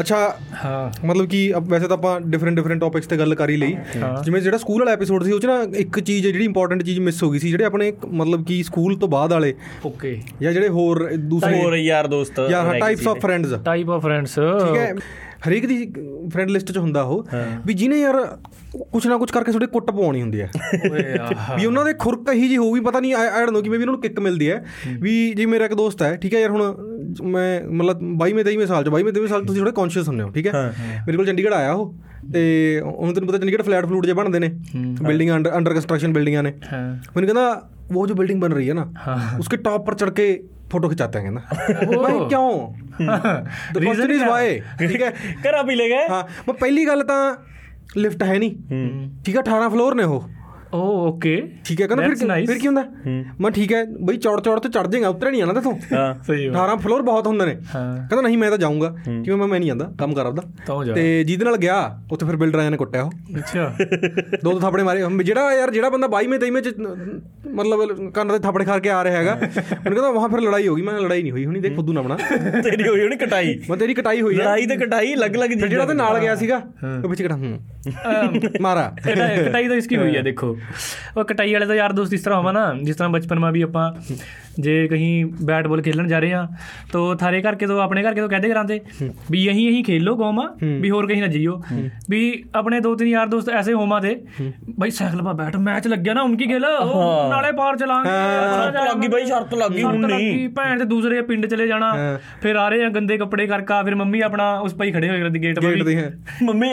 ਅੱਛਾ ਹਾਂ। ਮਤਲਬ ਕਿ ਅਬ ਵੈਸੇ ਤਾਂ ਆਪਾਂ ਡਿਫਰੈਂਟ ਡਿਫਰੈਂਟ ਟੌਪਿਕਸ ਤੇ ਗੱਲ ਕਰ ਹੀ ਲਈ। ਜਿਵੇਂ ਜਿਹੜਾ ਸਕੂਲ ਵਾਲਾ ਐਪੀਸੋਡ ਸੀ ਉਹ ਚ ਨਾ ਇੱਕ ਚੀਜ਼ ਜਿਹੜੀ ਇੰਪੋਰਟੈਂਟ ਚੀਜ਼ ਮਿਸ ਹੋ ਗਈ ਸੀ ਜਿਹੜੇ ਆਪਣੇ ਮਤਲਬ ਕਿ ਸਕੂਲ ਤੋਂ ਬਾਅਦ ਵਾਲੇ ਓਕੇ। ਜਾਂ ਜਿਹੜੇ ਹੋਰ ਦੂਸਰੇ ਹੋਰ ਯਾਰ ਦੋਸਤ ਜਾਂ ਹੈਗੇ types of friends type of friends ਠੀਕ ਹੈ। ਹਰੇਕ ਦੀ ਫਰੈਂਡ ਲਿਸਟ 'ਚ ਹੁੰਦਾ ਉਹ ਵੀ ਜਿਹਨੇ ਯਾਰ ਕੁਛ ਨਾ ਕੁਛ ਕਰਕੇ ਤੁਹਾਡੇ ਕੁੱਟ ਪਵਾਉਣੀ ਹੁੰਦੀ ਹੈ। ਵੀ ਉਹਨਾਂ ਦੇ ਖੁਰਕ ਹੀ ਜੀ ਹੋਊਗੀ ਪਤਾ ਨਹੀਂ ਆਈ ਡੋਨਟ ਨੋ ਕਿ ਮੇਬੀ ਉਹਨਾਂ ਨੂੰ ਕਿੱਕ ਮਿਲਦੀ ਹੈ। ਵੀ ਜੀ ਮੇਰਾ ਇੱਕ ਦੋਸਤ ਹੈ ਠੀਕ ਹੈ ਯਾਰ ਹੁਣ ਮੈਂ ਮਤਲਬ 22ਵੇਂ 23ਵੇਂ ਸਾਲ 'ਚ 22ਵੇਂ 23ਵੇਂ ਸਾਲ ਤੁਸੀਂ ਥੋੜੇ ਕੌਨਸ਼ੀਅਸ ਹੁੰਦੇ ਹੋ ਠੀਕ ਹੈ? ਮੇਰੇ ਕੋਲ ਚੰਡੀਗੜ੍ਹ ਆਇਆ ਉਹ ਤੇ ਹੁਣ ਤੈਨੂੰ ਪਤਾ ਚੰਡੀਗੜ੍ਹ ਫਲੈਟ ਫਲੂਟ ਜੇ ਬਣਦੇ ਨੇ ਬਿਲਡਿੰਗਾਂ ਅੰਡਰ ਕੰਸਟਰਕਸ਼ਨ ਬਿਲਡਿੰਗਾਂ ਨੇ। ਮੈਨੂੰ ਕਹਿੰਦਾ ਉਹ ਜੋ ਬਿਲਡਿੰਗ ਬਣ ਰਹੀ ਹੈ ਨਾ ਉਸਕੇ ਟਾਪ ਪਰ ਚੜ ਕੇ फोटो खिंचाते हैं कहना भाई क्यों द क्वेश्चन इज वाई ठीक है ਘਰਾਂ ਵੀ ਲੈ ਗਏ ਹਾਂ ਮੈਂ ਪਹਿਲੀ ਗੱਲ ਤਾਂ ਲਿਫਟ ਹੈ ਨਹੀਂ ਠੀਕ ਹੈ 18 ਫਲੋਰ ਨੇ ਉਹ ਓ ਓਕੇ ਠੀਕ ਹੈ ਕਹਿੰਦਾ ਫਿਰ. ਫਿਰ ਕੀ ਹੁੰਦਾ? ਮੈਂ ਠੀਕ ਹੈ ਬਈ ਚੌੜ ਚੌੜ ਤੇ ਚੜ ਜਾਏਗਾ ਉਤਰੇ ਨਹੀਂ ਆਣਾ ਤੇਥੋਂ। ਹਾਂ ਸਹੀ 18 ਫਲੋਰ ਬਹੁਤ ਹੁੰਦੇ ਨੇ। ਹਾਂ। ਕਹਿੰਦਾ ਨਹੀਂ ਮੈਂ ਤਾਂ ਜਾਊਂਗਾ। ਕਿਵੇਂ ਮੈਂ ਮੈਂ ਨਹੀਂ ਜਾਂਦਾ ਕੰਮ ਕਰ ਆਪਦਾ। ਤਾਂ ਜਿਹਦੇ ਨਾਲ ਗਿਆ ਉੱਥੇ ਫਿਰ ਬਿਲਡਰ ਆਇਆ ਨੇ ਕੁੱਟਿਆ ਉਹ। ਅੱਛਾ। ਦੋ ਦੋ ਥਾਪੜੇ ਮਾਰੇ। ਜਿਹੜਾ ਯਾਰ ਜਿਹੜਾ ਬੰਦਾ 22ਵੇਂ 23ਵੇਂ ਚ ਮਤਲਬ ਕੰਨ ਦੇ ਥਾਪੜੇ ਖਾ ਕੇ ਆ ਰਿਹਾ ਹੈਗਾ ਉਹਨੇ ਕਹਿੰਦਾ ਵਹਾਂ ਫਿਰ ਲੜਾਈ ਹੋ ਗਈ। ਮੈਂ ਲੜਾਈ ਨਹੀਂ ਹੋਈ ਹੁਣੀ ਦੇਖ ਫੁੱਦੂ ਨਾ ਬਣਾ। ਤੇਰੀ ਹੋਈ ਹੋਣੀ ਕਟਾਈ। ਮੈਂ ਤੇਰੀ ਕਟਾਈ ਹੋਈ ਹੈ ਲੜਾਈ ਤੇ ਕਟਾਈ ਅਲੱਗ-ਅਲੱਗ ਜਿਹੜਾ ਤੇ ਨਾਲ ਗਿਆ ਸੀਗਾ ਉਹ ਵਿੱਚ ਕਿਹੜਾ ਹੂੰ। ਮਾਰਾ। ਕਟਾਈ ਤਾਂ ਇਸकी ਹੋਈ ਹੈ ਦੇਖੋ। ਉਹ ਕਟਾਈ ਵਾਲੇ ਤਾਂ ਯਾਰ ਦੋਸਤ ਇਸ ਤਰ੍ਹਾਂ ਹੋਵਾ ਨਾ ਜਿਸ ਤਰ੍ਹਾਂ ਬਚਪਨ ਮਾ ਵੀ ਆਪਾਂ ਜੇ ਕਹੀਂ ਬੈਟ ਬਾਲ ਖੇਲਣ ਜਾ ਰਹੇ ਆ ਤੋ ਥਾਰੇ ਕਰਕੇ ਤੋਂ ਆਪਣੇ ਕਰਕੇ ਤੋਂ ਕਹਦੇ ਕਰਾਂਦੇ ਵੀ ਯਹੀ ਯਹੀ ਖੇਲੋ ਗੋਮਾ ਵੀ ਹੋਰ ਕਹੀਂ ਨਾ ਜੀਓ। ਵੀ ਆਪਣੇ ਦੋ ਤਿੰਨ ਯਾਰ ਦੋਸਤ ਐਸੇ ਹੋਮਾ ਦੇ ਭਾਈ ਸਾਈਕਲ 'ਪਾ ਬੈਠ ਮੈਚ ਲੱਗਿਆ ਨਾ ਉਨਕੀ ਖੇਲ ਨਾਲੇ ਪਾਰ ਚਲਾਂਗੇ ਲੱਗੀ ਬਾਈ ਸ਼ਰਤ ਲੱਗੀ ਹੁਣ ਨਹੀਂ। ਭੈਣ ਤੇ ਦੂਸਰੇ ਪਿੰਡ ਚਲੇ ਜਾਣਾ ਫਿਰ ਆ ਰਹੇ ਆ ਗੰਦੇ ਕੱਪੜੇ ਕਰਕਾ ਫਿਰ ਮੰਮੀ ਆਪਣਾ ਉਸ ਪਈ ਖੜੇ ਹੋਏ ਗੇਟ 'ਤੇ ਮੰਮੀ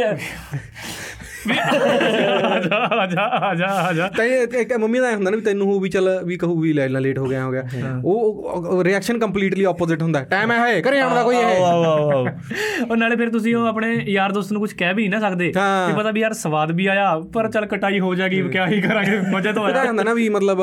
ਆਜਾ ਆਜਾ ਆਜਾ ਆਜਾ ਤਾਂ ਮੰਮੀ ਦਾ ਹੁੰਦਾ ਨਾ ਵੀ ਤੈਨੂੰ ਹੋ ਵੀ ਚੱਲ ਵੀ ਕਹੂ ਵੀ ਲੈ ਲੈ ਲੇਟ ਹੋ ਗਿਆ ਹੋ ਗਿਆ। ਉਹ ਰਿਐਕਸ਼ਨ ਕੰਪਲੀਟਲੀ ਆਪੋਜ਼ਿਟ ਹੁੰਦਾ। ਟਾਈਮ ਹੈ ਹੈ ਘਰੇ ਆਉਣ ਦਾ ਕੋਈ ਹੈ ਉਹ ਨਾਲੇ ਫਿਰ ਤੁਸੀਂ ਉਹ ਆਪਣੇ ਯਾਰ ਦੋਸਤ ਨੂੰ ਕੁਝ ਕਹਿ ਵੀ ਨਹੀਂ ਨਾ ਸਕਦੇ। ਵੀ ਪਤਾ ਵੀ ਯਾਰ ਸਵਾਦ ਵੀ ਆਇਆ ਪਰ ਚੱਲ ਕਟਾਈ ਹੋ ਜਾਗੀ ਕਿਆ ਹੀ ਕਰਾਂਗੇ ਮਜ਼ਾ ਤਾਂ ਆਇਆ। ਹੁੰਦਾ ਨਾ ਵੀ ਮਤਲਬ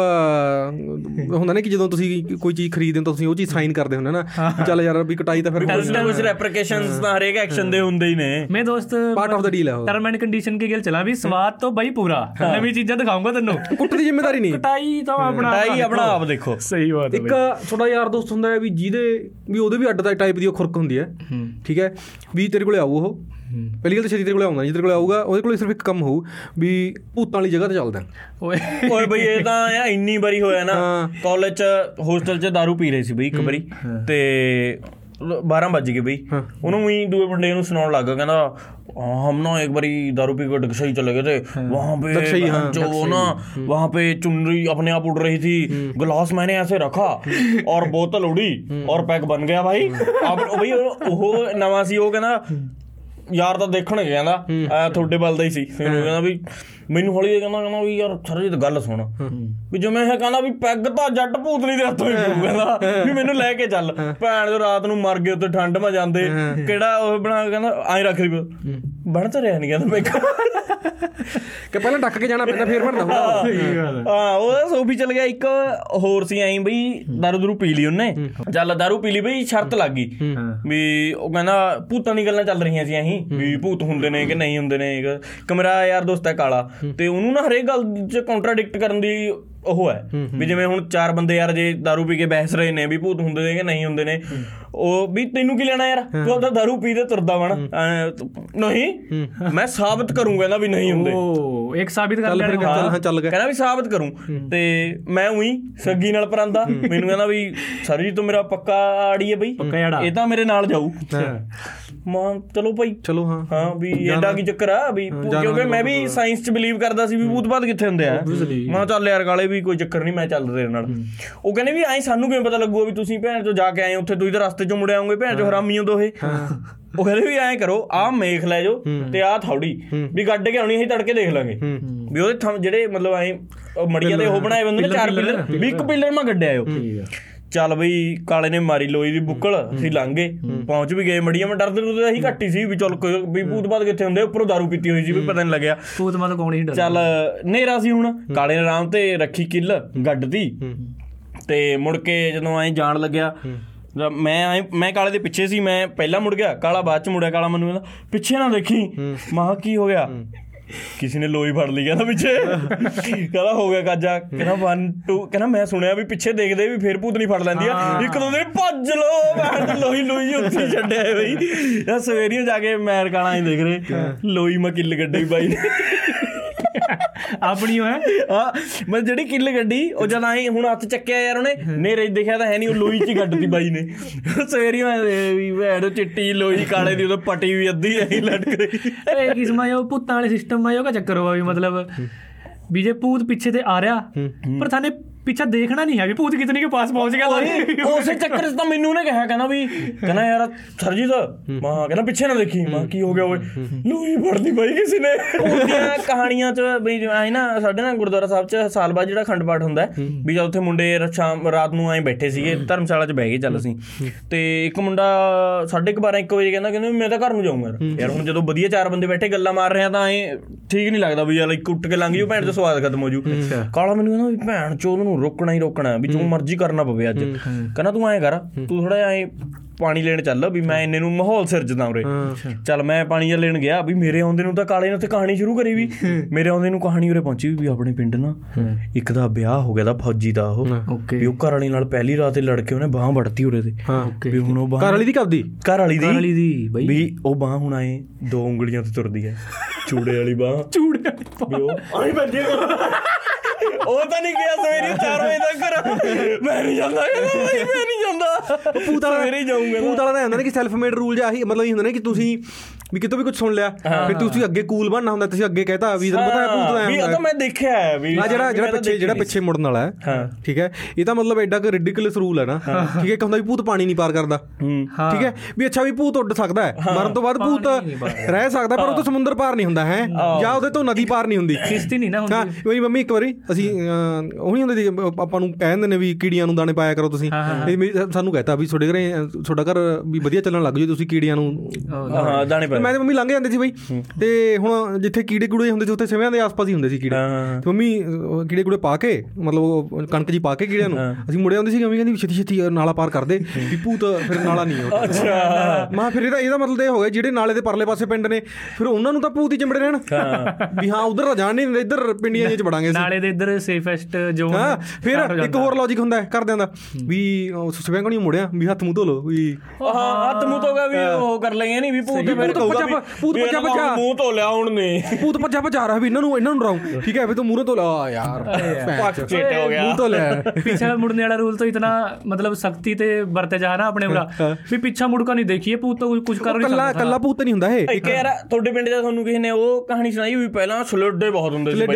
ਹੁੰਦਾ ਨਾ ਕਿ ਜਦੋਂ ਤੁਸੀਂ ਕੋਈ ਚੀਜ਼ ਖਰੀਦਦੇ ਹੋ ਤਾਂ ਤੁਸੀਂ ਉਹ ਚੀਜ਼ ਸਾਈਨ ਕਰਦੇ ਹੁੰਦੇ ਨਾ। ਚੱਲ ਯਾਰ ਵੀ ਕਟਾਈ ਤਾਂ ਫਿਰ ਕੁਝ ਰੈਪਰੀਕੇਸ਼ਨਸ ਤਾਂ ਹਰੇਕ ਐਕਸ਼ਨ ਦੇ ਹੁੰਦੇ ਹੀ ਨੇ। ਮੈਂ ਦੋਸਤ ਪਾਰਟ ਆਫ ਦਾ ਡੀਲ ਹੈ ਉਹ। ਟਰਮ ਐਂਡ ਕੰਡੀਸ਼ਨ ਕੇ ਗੇਲ ਚਲਾ ਵੀ ਸਵਾਦ ਤੋਂ ਬਈ ਪੂਰਾ। ਨਵੀਂ ਚੀਜ਼ਾਂ ਦਿਖਾਉਂਗਾ ਤੈਨੂੰ। ਕੁੱਟ ਦੀ ਜ਼ਿੰਮੇਵਾਰੀ ਨਹੀਂ। ਕਟਾਈ ਤਾਂ ਆਪਣਾ ਕਟਾਈ ਆਪਣਾ ਆਪ ਦੇਖੋ। ਸਹੀ ਬਾਤ ਹੈ ਇੱਕ ਛੋਟਾ ਯਾਰ ਦੋਸਤ ਹੁੰਦਾ ਹੈ ਵੀ ਜਿਹਦੇ ਵੀ ਉਹਦੇ ਵੀ ਅੱਡ ਦਾ ਟਾਈਪ ਦੀ ਖੁਰਕ ਹੁੰਦੀ ਹੈ। ਠੀਕ ਹੈ? ਵੀ ਤੇਰੇ ਕੋਲੇ ਆਊ ਉਹ। ਪਹਿਲੀ ਗੱਲ ਤਾਂ ਛੇਤੀ ਤੇਰੇ ਕੋਲ ਆਉਂਦਾ ਨਹੀਂ ਤੇਰੇ ਕੋਲ ਆਊਗਾ ਉਹਦੇ ਕੋਲ ਸਿਰਫ ਇੱਕ ਕੰਮ ਹੋਊ ਵੀ ਭੂਤਾਂ ਵਾਲੀ ਜਗ੍ਹਾ ਤੇ ਚੱਲਦਾ ਓਏ। ਓਏ ਬਈ ਇਹ ਤਾਂ ਆ ਇੰਨੀ ਵਾਰੀ ਹੋਇਆ ਨਾ ਕਾਲਜ ਚ ਹੋਸਟਲ ਚ दारू ਪੀ ਰਹੇ ਸੀ ਬਈ ਇੱਕ ਵਾਰੀ। ਤੇ 12 ਵਜ ਗਏ ਬਈ। ਉਹਨੂੰ ਵੀ ਦੂਏ ਮੁੰਡੇ ਨੂੰ ਸੁਣਾਉਣ ਲੱਗਾ ਕਹਿੰਦਾ हम ना एक बारी दारू पी कर डगशई चले गए थे वहां पे डगशई, हाँ, जो ना वहां पे चुनरी अपने आप उड़ रही थी गिलास मैंने ऐसे रखा और बोतल उड़ी और पैक बन गया भाई अब भाई ਉਹ ਨਵਾਂ ਸੀ ਉਹ ਕਹਿੰਦਾ ਯਾਰ ਤਾਂ ਦੇਖਣ ਗਿਆ ਕਹਿੰਦਾ ਆ ਤੁਹਾਡੇ ਵੱਲ ਦਾ ਹੀ ਸੀ ਫਿਰ ਉਹ ਕਹਿੰਦਾ ਵੀ ਮੈਨੂੰ ਹੌਲੀ ਜਿਹੀ ਕਹਿੰਦਾ ਕਹਿੰਦਾ ਵੀ ਯਾਰ ਸਰਜੀਤ ਗੱਲ ਸੁਣ। ਵੀ ਜਿਵੇਂ ਇਹ ਕਹਿੰਦਾ ਵੀ ਪੈਗ ਤਾਂ ਜੱਟ ਭੂਤਨੀ ਦੇ ਹੱਥੋਂ ਹੀ ਪਊ ਕਹਿੰਦਾ ਵੀ ਮੈਨੂੰ ਲੈ ਕੇ ਚੱਲ। ਭੈਣ ਜੋ ਰਾਤ ਨੂੰ ਮਰ ਗਏ ਉੱਤੇ ਠੰਡ ਮਾ ਜਾਂਦੇ। ਕਿਹੜਾ ਉਹ ਬਣਾ ਕੇ ਕਹਿੰਦਾ ਐਂ ਰੱਖ ਲਈ ਬਣ ਤਾਂ ਰਿਹਾ ਨਹੀਂ ਕਹਿੰਦਾ ਪੈਗ ਕਿ ਪਹਿਲਾਂ ਡੱਕ ਕੇ ਜਾਣਾ ਪੈਂਦਾ ਫੇਰ ਬਣਦਾ ਹੁੰਦਾ ਹਾਂ। ਉਹ ਸੋਫੀ ਚਲ ਗਿਆ। ਇੱਕ ਹੋਰ ਸੀ ਐਂ ਬਈ ਦਾਰੂ ਦਰੂ ਪੀ ਲਈ ਉਹਨੇ। ਚੱਲ ਦਾਰੂ ਪੀ ਲਈ ਬਈ ਸ਼ਰਤ ਲੱਗ ਗਈ। ਵੀ ਉਹ ਕਹਿੰਦਾ ਭੂਤਾਂ ਦੀ ਗੱਲਾਂ ਚੱਲ ਰਹੀਆਂ ਸੀ ਅਸੀਂ ਵੀ ਭੂਤ ਹੁੰਦੇ ਨੇ ਕਿ ਨਹੀਂ ਹੁੰਦੇ ਨੇ। ਇੱਕ ਮੇਰਾ ਯਾਰ ਦੋਸਤ ਹੈ ਕਾਲਾ। ਤੇ ਉਹਨੂੰ ਨਾ ਹਰੇਕ ਗੱਲ 'ਚ ਕੰਟਰਾਡਿਕਟ ਕਰਨ ਦੀ ਉਹ ਹੈ ਵੀ ਜਿਵੇਂ ਹੁਣ ਚਾਰ ਬੰਦੇ ਯਾਰ ਜੇ ਦਾਰੂ ਪੀ ਕੇ ਬਹਿਸ ਰਹੇ ਨੇ ਵੀ ਭੂਤ ਹੁੰਦੇ ਨੇ ਕਿ ਨਹੀਂ ਹੁੰਦੇ ਨੇ ਉਹ ਵੀ ਤੈਨੂੰ ਕੀ ਲੈਣਾ ਯਾਰ? ਤੂੰ ਆਪਦਾ ਦਾਰੂ ਪੀ ਤੇ ਤੁਰਦਾ ਵਣ ਨਹੀਂ ਮੈਂ ਸਾਬਤ ਕਰੂੰਗਾ ਨਾ ਵੀ ਨਹੀਂ ਹੁੰਦੇ। ਉਹ ਇੱਕ ਸਾਬਿਤ ਕਰ ਲੈਣਾ। ਚੱਲ ਹਾਂ ਚੱਲ ਗਿਆ ਕਹਿੰਦਾ ਵੀ ਸਾਬਤ ਕਰੂੰ। ਤੇ ਮੈਂ ਉਹੀ ਸੱਗੀ ਨਾਲ ਪਰਾਂਦਾ। ਮੈਨੂੰ ਕਹਿੰਦਾ ਵੀ ਸਰ ਜੀ ਤੂੰ ਮੇਰਾ ਪੱਕਾ ਆੜੀ ਹੈ ਬਈ। ਇਹ ਤਾਂ ਮੇਰੇ ਨਾਲ ਜਾਊ। ਮਾਂ ਚਲੋ ਭਾਈ। ਚਲੋ ਹਾਂ। ਹਾਂ ਵੀ ਐਡਾ ਕੀ ਚੱਕਰ ਆ ਵੀ ਕਿਉਂਕਿ ਮੈਂ ਵੀ ਸਾਇੰਸ 'ਚ ਬਲੀਵ ਕਰਦਾ ਸੀ ਵੀ ਭੂਤ ਬਾਤ ਕਿੱਥੇ ਹੁੰਦੇ ਆ। ਮਾਂ ਚੱਲ ਯਾਰ ਗਾਲੇ ਵੀ ਕੋਈ ਚੱਕਰ ਨਹੀਂ ਮੈਂ ਚੱਲ ਤੇਰੇ ਨਾਲ। ਉਹ ਕਹਿੰਦੇ ਵੀ ਐਂ ਸਾਨੂੰ ਕਿਵੇਂ ਪਤਾ ਲੱਗੂਗਾ ਵੀ ਤੁਸੀਂ ਭੈਣ ਚੋਂ ਜਾ ਕੇ ਆਏ ਉੱਥੇ ਤੁਸੀਂ ਤਾਂ ਰਸਤੇ 'ਚੋਂ ਮੁੜ ਆਉਂਗੇ ਭੈਣ ਚੋਂ ਹਰਾਮੀ ਹੋ ਦੋਹੇ। ਉਹ ਕਹਿੰਦੇ ਵੀ ਐਂ ਕਰੋ ਆਹ ਮੇਖ ਲੈ ਜਾਓ ਤੇ ਆਹ ਥੌੜੀ ਵੀ ਗੱਡ ਕੇ ਆਉਣੀ ਅਸੀਂ ਤੜਕੇ ਦੇਖ ਲਾਂਗੇ। ਵੀ ਉਹਦੇ ਜਿਹੜੇ ਮਤਲਬ ਐਂ ਮੜੀਆਂ ਦੇ ਉਹ ਬਣਾਏ ਬੰਦੇ ਨੇ ਚਾਰ ਪਿੱਲਰ ਵੀ ਇੱਕ ਪਿੱਲਰ ਮੈਂ ਗੱਡਿਆ ਆਇਓ ਚੱਲ ਬਈ ਕਾਲੇ ਨੇ ਮਾਰੀ ਲੋਈ ਦੀ ਬੁੱਕਲ ਅਸੀਂ ਲੰਘ। ਗਏ ਪਹੁੰਚ ਵੀ ਗਏ ਮੜੀਆਂ ਮੈਂ ਡਰਦੇ ਨੂੰ ਅਸੀਂ ਘੱਟੀ ਸੀ ਵੀ ਚੱਲ ਕੋਈ- ਵੀ ਭੂਤ ਬਾਦ ਕਿੱਥੇ ਹੁੰਦੇ ਉੱਪਰੋਂ ਦਾਰੂ ਪੀਤੀ ਹੋਈ ਸੀ ਵੀ ਪਤਾ ਨਹੀਂ ਲੱਗਿਆ। ਭੂਤ ਮਤ ਕੌਣ ਹੀ ਡਰ ਚੱਲ ਨੇਰਾ ਸੀ ਹੁਣ। ਕਾਲੇ ਨੇ ਆਰਾਮ ਤੇ ਰੱਖੀ ਕਿੱਲ ਗੱਡਦੀ ਤੇ ਮੁੜ ਕੇ ਜਦੋਂ ਐਂ ਜਾਣ ਲੱਗਿਆ ਮੈਂ ਮੈਂ ਕਾਲੇ ਦੇ ਪਿੱਛੇ ਸੀ ਮੈਂ ਪਹਿਲਾਂ ਮੁੜ ਗਿਆ ਕਾਲਾ ਬਾਅਦ ਚ ਮੁੜਿਆ ਕਾਲਾ ਮੈਨੂੰ ਕਹਿੰਦਾ ਪਿੱਛੇ ਨਾ ਦੇਖੀ। ਮਾਹ ਕੀ ਹੋ ਗਿਆ? ਕਿਸੇ ਨੇ ਲੋਈ ਫੜ ਲਈ ਕਹਿੰਦਾ ਪਿੱਛੇ। ਕਹਿੰਦਾ ਹੋ ਗਿਆ ਕਾਜਾ। ਕਹਿੰਦਾ 1 2 ਕਹਿੰਦਾ ਮੈਂ ਸੁਣਿਆ ਵੀ ਪਿੱਛੇ ਦੇਖਦੇ ਵੀ ਫੇਰ ਭੂਤ ਨਹੀਂ ਫੜ ਲੈਂਦੀ ਆ। ਇੱਕ ਦੋ ਦਿਨ ਭੱਜ ਲੋ ਮੈਂ ਲੋਈ ਲੋਈ ਉੱਥੇ ਛੱਡਿਆ ਬਈ। ਯਾ ਸਵੇਰੀਓ ਜਾ ਕੇ ਮੈਰ ਗਾਣਾ ਹੀ ਦੇਖ ਰਹੇ। ਲੋਈ ਮੈਂ ਕਿੱਲ ਗੱਡੀ ਬਾਈ ਨੇ। ਆਪਣੀ ਹੈ। ਆ ਮੈਂ ਜਿਹੜੀ ਕਿੱਲ ਗੱਡੀ ਉਹ ਜਦ ਆਈ ਹੁਣ ਹੱਥ ਚੱਕਿਆ ਯਾਰ ਉਹਨੇ ਨੇਰੇ ਦੇਖਿਆ ਤਾਂ ਹੈ ਨਹੀਂ ਉਹ ਲੋਈ 'ਚ ਹੀ ਗੱਡਤੀ ਬਾਈ ਨੇ। ਸਵੇਰੀ ਮੈਂ ਵੀ ਭੈਣ ਚਿੱਟੀ ਲੋਈ ਕਾਲੇ ਦੀ ਉਹ ਪੱਟੀ ਵੀ ਅੱਧੀ ਐਂ ਲਟਕ ਰਹੀ ਇਹ ਕਿਸਮ ਉਹ ਭੂਤਾਂ ਵਾਲੇ ਸਿਸਟਮ ਆ ਕਾ ਚੱਕਰ ਹੋਆ ਵੀ ਮਤਲਬ ਵੀ ਜੇ ਭੂਤ ਪਿੱਛੇ ਤੇ ਆ ਰਿਹਾ ਪਰ ਥਾਨੇ ਪਿੱਛਾ ਦੇਖਣਾ ਨਹੀਂ ਹੈ ਵੀ ਭੂਤ ਕਿਤਨੀ ਕੇ ਪਾਸ ਪਹੁੰਚ ਗਿਆ ਉਹੀ ਉਸੇ ਚੱਕਰ 'ਚ ਤਾਂ ਮੈਨੂੰ ਨੇ ਕਿਹਾ ਕਹਿੰਦਾ ਵੀ ਕਹਿੰਦਾ ਯਾਰ ਸਰਜੀਤ ਮਾਂ ਕਹਿੰਦਾ ਪਿੱਛੇ ਨਾ ਦੇਖੀ ਮਾਂ ਕੀ ਹੋ ਗਿਆ ਓਏ। ਲੋਈ ਫੜਦੀ ਬਾਈ ਕਿਸੇ ਨੇ। ਉਹਦੀਆਂ ਕਹਾਣੀਆਂ 'ਚ ਵੀ ਆਏ ਨਾ ਸਾਡੇ ਨਾਲ ਗੁਰਦੁਆਰਾ ਸਾਹਿਬ 'ਚ ਸਾਲ ਬਾਅਦ ਜਿਹੜਾ ਖੰਡ ਪਾਠ ਹੁੰਦਾ ਵੀ ਜਦ ਉੱਥੇ ਮੁੰਡੇ ਸ਼ਾਮ ਰਾਤ ਨੂੰ ਆਏ ਬੈਠੇ ਸੀਗੇ ਧਰਮਸ਼ਾਲਾ 'ਚ ਬਹਿ ਗਏ ਚੱਲ ਅਸੀਂ। ਤੇ ਇੱਕ ਮੁੰਡਾ 12:30 1 ਵਜੇ ਕਹਿੰਦਾ ਕਹਿੰਦਾ ਮੈਂ ਤਾਂ ਘਰ ਨੂੰ ਜਾਊਂਗਾ ਯਾਰ। ਹੁਣ ਜਦੋਂ ਵਧੀਆ ਚਾਰ ਬੰਦੇ ਬੈਠੇ ਗੱਲਾਂ ਮਾਰ ਰਹੇ ਆ ਤਾਂ ਐ ਠੀਕ ਨਹੀਂ ਲੱਗਦਾ ਵੀ ਯਾਰ ਇੱਕ ਉੱਠ ਕੇ ਲੰਘ ਜੂ ਭੈਣ ਤੇ ਸਵਾਦ ਖਤਮ ਹੋ ਜੂ। ਕਾਲਾ ਮੈਨੂੰ ਕਹਿੰਦਾ ਵੀ ਭੈਣ ਚੋ ਉਹਨੂੰ ਰੋਕਣਾ ਹੀ ਰੋਕਣਾ ਵੀ ਜੋ ਮਰਜ਼ੀ ਕਰਨਾ ਪਵੇ ਅੱਜ। ਕਹਿੰਦਾ ਤੂੰ ਐਂ ਕਰ ਤੂੰ ਥੋੜਾ ਐ ਪਾਣੀ ਲੈਣ ਚੱਲ ਵੀ ਮੈਂ ਇੰਨੇ ਨੂੰ ਮਾਹੌਲ ਸਿਰਜਦਾ ਉਰੇ। ਚੱਲ ਮੈਂ ਪਾਣੀ ਲੈਣ ਗਿਆ ਵੀ ਮੇਰੇ ਆਉਂਦੇ ਨੂੰ ਤਾਂ ਕਾਲੇ ਨੇ ਉੱਥੇ ਕਹਾਣੀ ਸ਼ੁਰੂ ਕਰੀ ਵੀ। ਮੇਰੇ ਆਉਂਦੇ ਨੂੰ ਕਹਾਣੀ ਉਰੇ ਪਹੁੰਚੀ ਵੀ ਆਪਣੇ ਪਿੰਡ ਨਾ ਇੱਕ ਦਾ ਵਿਆਹ ਹੋ ਗਿਆ ਦਾ ਫੌਜੀ ਦਾ ਉਹ। ਵੀ ਉਹ ਘਰ ਵਾਲੀ ਨਾਲ ਪਹਿਲੀ ਰਾਤ ਹੀ ਲੜ ਕੇ ਉਹਨੇ ਬਾਹ ਵੜਤੀ ਉਰੇ ਤੇ। ਵੀ ਹੁਣ ਉਹ ਬਾਹ ਘਰ ਵਾਲੀ ਦੀ ਕਬਦੀ ਘਰ ਵਾਲੀ ਦੀ। ਕਾਲੀ ਦੀ ਬਈ। ਵੀ ਉਹ ਬਾਹ ਹੁਣ ਆਏ ਦੋ ਉਂਗਲੀਆਂ ਤੇ ਤੁਰਦੀ ਹੈ ਚੂੜੇ ਵਾਲੀ ਬਾਹ। ਚੂੜਿਆ ਵੀ ਉਹ ਆਈ ਬੰਦੇ ਉਹ ਤਾਂ ਨਹੀਂ ਗਿਆ ਸਵੇਰੇ 4 ਵਜੇ ਤੱਕ। ਘਰ ਮੈਂ ਨਹੀਂ ਜਾਂਦਾ ਕਹਿੰਦਾ ਭਾਈ ਮੈਂ ਨਹੀਂ ਜਾਂਦਾ। ਵਾਲਾ ਸਵੇਰੇ ਜਾਊਂਗਾ ਭੂਤ ਵਾਲਾ ਤਾਂ ਹੁੰਦਾ ਨਾ ਕਿ ਸੈਲਫ ਮੇਡ ਰੂਲ ਜਿਹਾ ਹੀ ਮਤਲਬ ਇਹ ਹੁੰਦਾ ਨਾ ਕਿ ਤੁਸੀਂ ਵੀ ਕਿਤੋਂ ਵੀ ਕੁਝ ਸੁਣ ਲਿਆ ਫਿਰ ਤੁਸੀਂ ਅੱਗੇ ਕੂਲ ਬਣਨਾ ਹੁੰਦਾ ਤੁਸੀਂ ਅੱਗੇ ਕਹਿਤਾ ਵੀ ਤੁਹਾਨੂੰ ਪਤਾ ਹੈ ਭੂਤ ਦਾ ਐਂ ਵੀ ਉਹ ਤਾਂ ਮੈਂ ਦੇਖਿਆ ਹੈ ਵੀ ਆ ਜਿਹੜਾ ਜਿਹੜਾ ਪਿੱਛੇ ਜਿਹੜਾ ਪਿੱਛੇ ਮੁੜਨ ਵਾਲਾ ਹੈ ਹਾਂ। ਠੀਕ ਹੈ? ਇਹ ਤਾਂ ਮਤਲਬ ਐਡਾ ਕਿ ਰਿਡਿਕੂਲਸ ਰੂਲ ਹੈ ਨਾ। ਠੀਕ ਹੈ ਇੱਕ ਹੁੰਦਾ ਵੀ ਭੂਤ ਪਾਣੀ ਨਹੀਂ ਪਾਰ ਕਰਦਾ। ਠੀਕ ਹੈ? ਵੀ ਅੱਛਾ ਵੀ ਭੂਤ ਉੱਡ ਸਕਦਾ ਹੈ। ਮਰਨ ਤੋਂ ਬਾਅਦ ਭੂਤ ਰਹਿ ਸਕਦਾ ਪਰ ਉਹ ਤੋਂ ਸਮੁੰਦਰ ਪਾਰ ਨਹੀਂ ਹੁੰਦਾ ਹੈ? ਜਾਂ ਉਹਦੇ ਤੋਂ ਨਦੀ ਪਾਰ ਨਹੀਂ ਹੁੰਦੀ। ਕਿਸ਼ਤੀ ਨਹੀਂ ਨਾ ਹਾਂ ਹੁੰਦੀ ਮੇਰੀ ਮੰਮੀ ਇੱਕ ਵਾਰੀ ਅਸੀਂ ਉਹ ਨਹੀਂ ਹੁੰਦੇ ਆਪਾਂ ਨੂੰ ਕਹਿ ਦਿੰਦੇ ਨੇ ਵੀ ਕੀੜੀਆਂ ਨੂੰ ਦਾਣੇ ਪਾਇਆ ਕਰੋ ਤੁਸੀਂ। ਸਾਨੂੰ ਕਹਤਾ ਵੀ ਤੁਹਾਡੇ ਘਰੇ ਤੁਹਾਡਾ ਘਰ ਵੀ ਵਧੀਆ ਚੱਲਣ ਲੱਗ ਜੇ ਤੁਸੀਂ ਕੀੜੀਆਂ ਨੂੰ ਹਾਂ ਦਾਣੇ ਪੈ ਮੈਂ ਤੇ ਮੰਮੀ ਲੰਘ ਜਾਂਦੇ ਸੀ ਬਈ। ਤੇ ਹੁਣ ਜਿੱਥੇ ਕੀੜੇ ਕੂੜੇ ਹੁੰਦੇ ਸੀ ਉੱਥੇ ਸਿਵਿਆਂ ਦੇ ਆਸ-ਪਾਸ ਹੀ ਹੁੰਦੇ ਸੀ ਕੀੜੇ। ਤੇ ਮੰਮੀ ਕੀੜੇ ਕੂੜੇ ਪਾ ਕੇ ਮਤਲਬ ਕਣਕ ਜੀ ਪਾ ਕੇ ਕੀੜਿਆਂ ਨੂੰ। ਅਸੀਂ ਮੁੜੇ ਆਉਂਦੇ ਸੀ ਮੰਮੀ ਕਹਿੰਦੀ ਛੇਤੀ ਛੇਤੀ ਨਾਲਾ ਪਾਰ ਕਰ ਦੇ। ਵੀ ਭੂਤ ਫਿਰ ਨਾਲਾ ਨਹੀਂ ਹੁੰਦਾ ਅੱਛਾ। ਮਾਂ ਫਿਰ ਇਹਦਾ ਇਹਦਾ ਮਤਲਬ ਇਹ ਹੋ ਗਿਆ ਜਿਹੜੇ ਨਾਲੇ ਦੇ ਪਰਲੇ ਪਾਸੇ ਪਿੰਡ ਨੇ ਫਿਰ ਉਹਨਾਂ ਨੂੰ ਤਾਂ ਭੂਤ ਹੀ ਚਿੰਬੜੇ ਰਹਿਣ। ਵੀ ਹਾਂ ਉਧਰ ਜਾਣ ਨਹੀਂ ਦਿੰਦੇ ਇੱਧਰ ਪਿੰਡੀਆਂ ਜਿਹੇ ਚ ਵੜਾਂਗੇ ਅਸੀਂ। ਨਾਲੇ ਦੇ ਇੱਧਰ ਸੇਫੈਸਟ ਜ਼ੋਨ ਹਾਂ ਫਿਰ ਇੱਕ ਹੋਰ ਲੌਜੀਕ ਹੁੰਦਾ ਹੈ ਘਰਦਿਆਂ ਦਾ ਵੀ ਸਵੇਂਗ ਨਹੀਂ ਮੁੜਿਆ ਵੀ ਹੱਥ ਮੂੰਹ ਧੋ ਲੋ ਵੀ ਹਾਂ ਹੱਥ ਮੂੰਹ ਧੋਗਾ ਵੀ ਉਹ ਕਰ ਲੈਂਗੇ ਨਹੀਂ ਵੀ ਭੂਤ ਤੇ ਫਿਰ ਭੱਜਾ ਭੂਤ ਭੱਜਾ ਭੱਜਾ। ਮੂੰਹ ਧੋ ਲਿਆ ਹੁਣ ਨੇ। ਭੂਤ ਭੱਜਾ ਭੱਜਾ ਰਹਾ ਵੀ ਇਹਨਾਂ ਨੂੰ ਇਹਨਾਂ ਨੂੰ ਡਰਾਉ ਠੀਕ ਹੈ ਵੀ ਤੂੰ ਮੂੰਹ ਧੋ ਲਿਆ ਯਾਰ ਪੱਕ ਚੇਟ ਹੋ ਗਿਆ। ਮੂੰਹ ਧੋ ਲਿਆ ਪਿੱਛੇ ਮੁੜਨੇ ਵਾਲਾ ਰੂਲ ਤਾਂ ਇਤਨਾ ਮਤਲਬ ਸਖਤੀ ਤੇ ਵਰਤੇ ਜਾ ਨਾ ਆਪਣੇ ਉਰਾ ਵੀ ਪਿੱਛਾ ਮੁੜ ਕਾ ਨਹੀਂ ਦੇਖੀਏ ਭੂਤ ਤਾਂ ਕੁਝ ਕਰ ਨਹੀਂ ਸਕਦਾ। ਕੱਲਾ ਭੂਤ ਨਹੀਂ ਹੁੰਦਾ ਇਹ। ਇੱਕ ਯਾਰ ਤੁਹਾਡੇ ਪਿੰਡ ਦਾ ਤੁਹਾਨੂੰ ਕਿਸੇ ਨੇ ਉਹ ਕਹਾਣੀ ਸੁਣਾਈ ਵੀ ਪਹਿਲਾਂ ਸਲੱਡੇ ਬਹੁਤ ਹੁੰਦੇ ਸੀ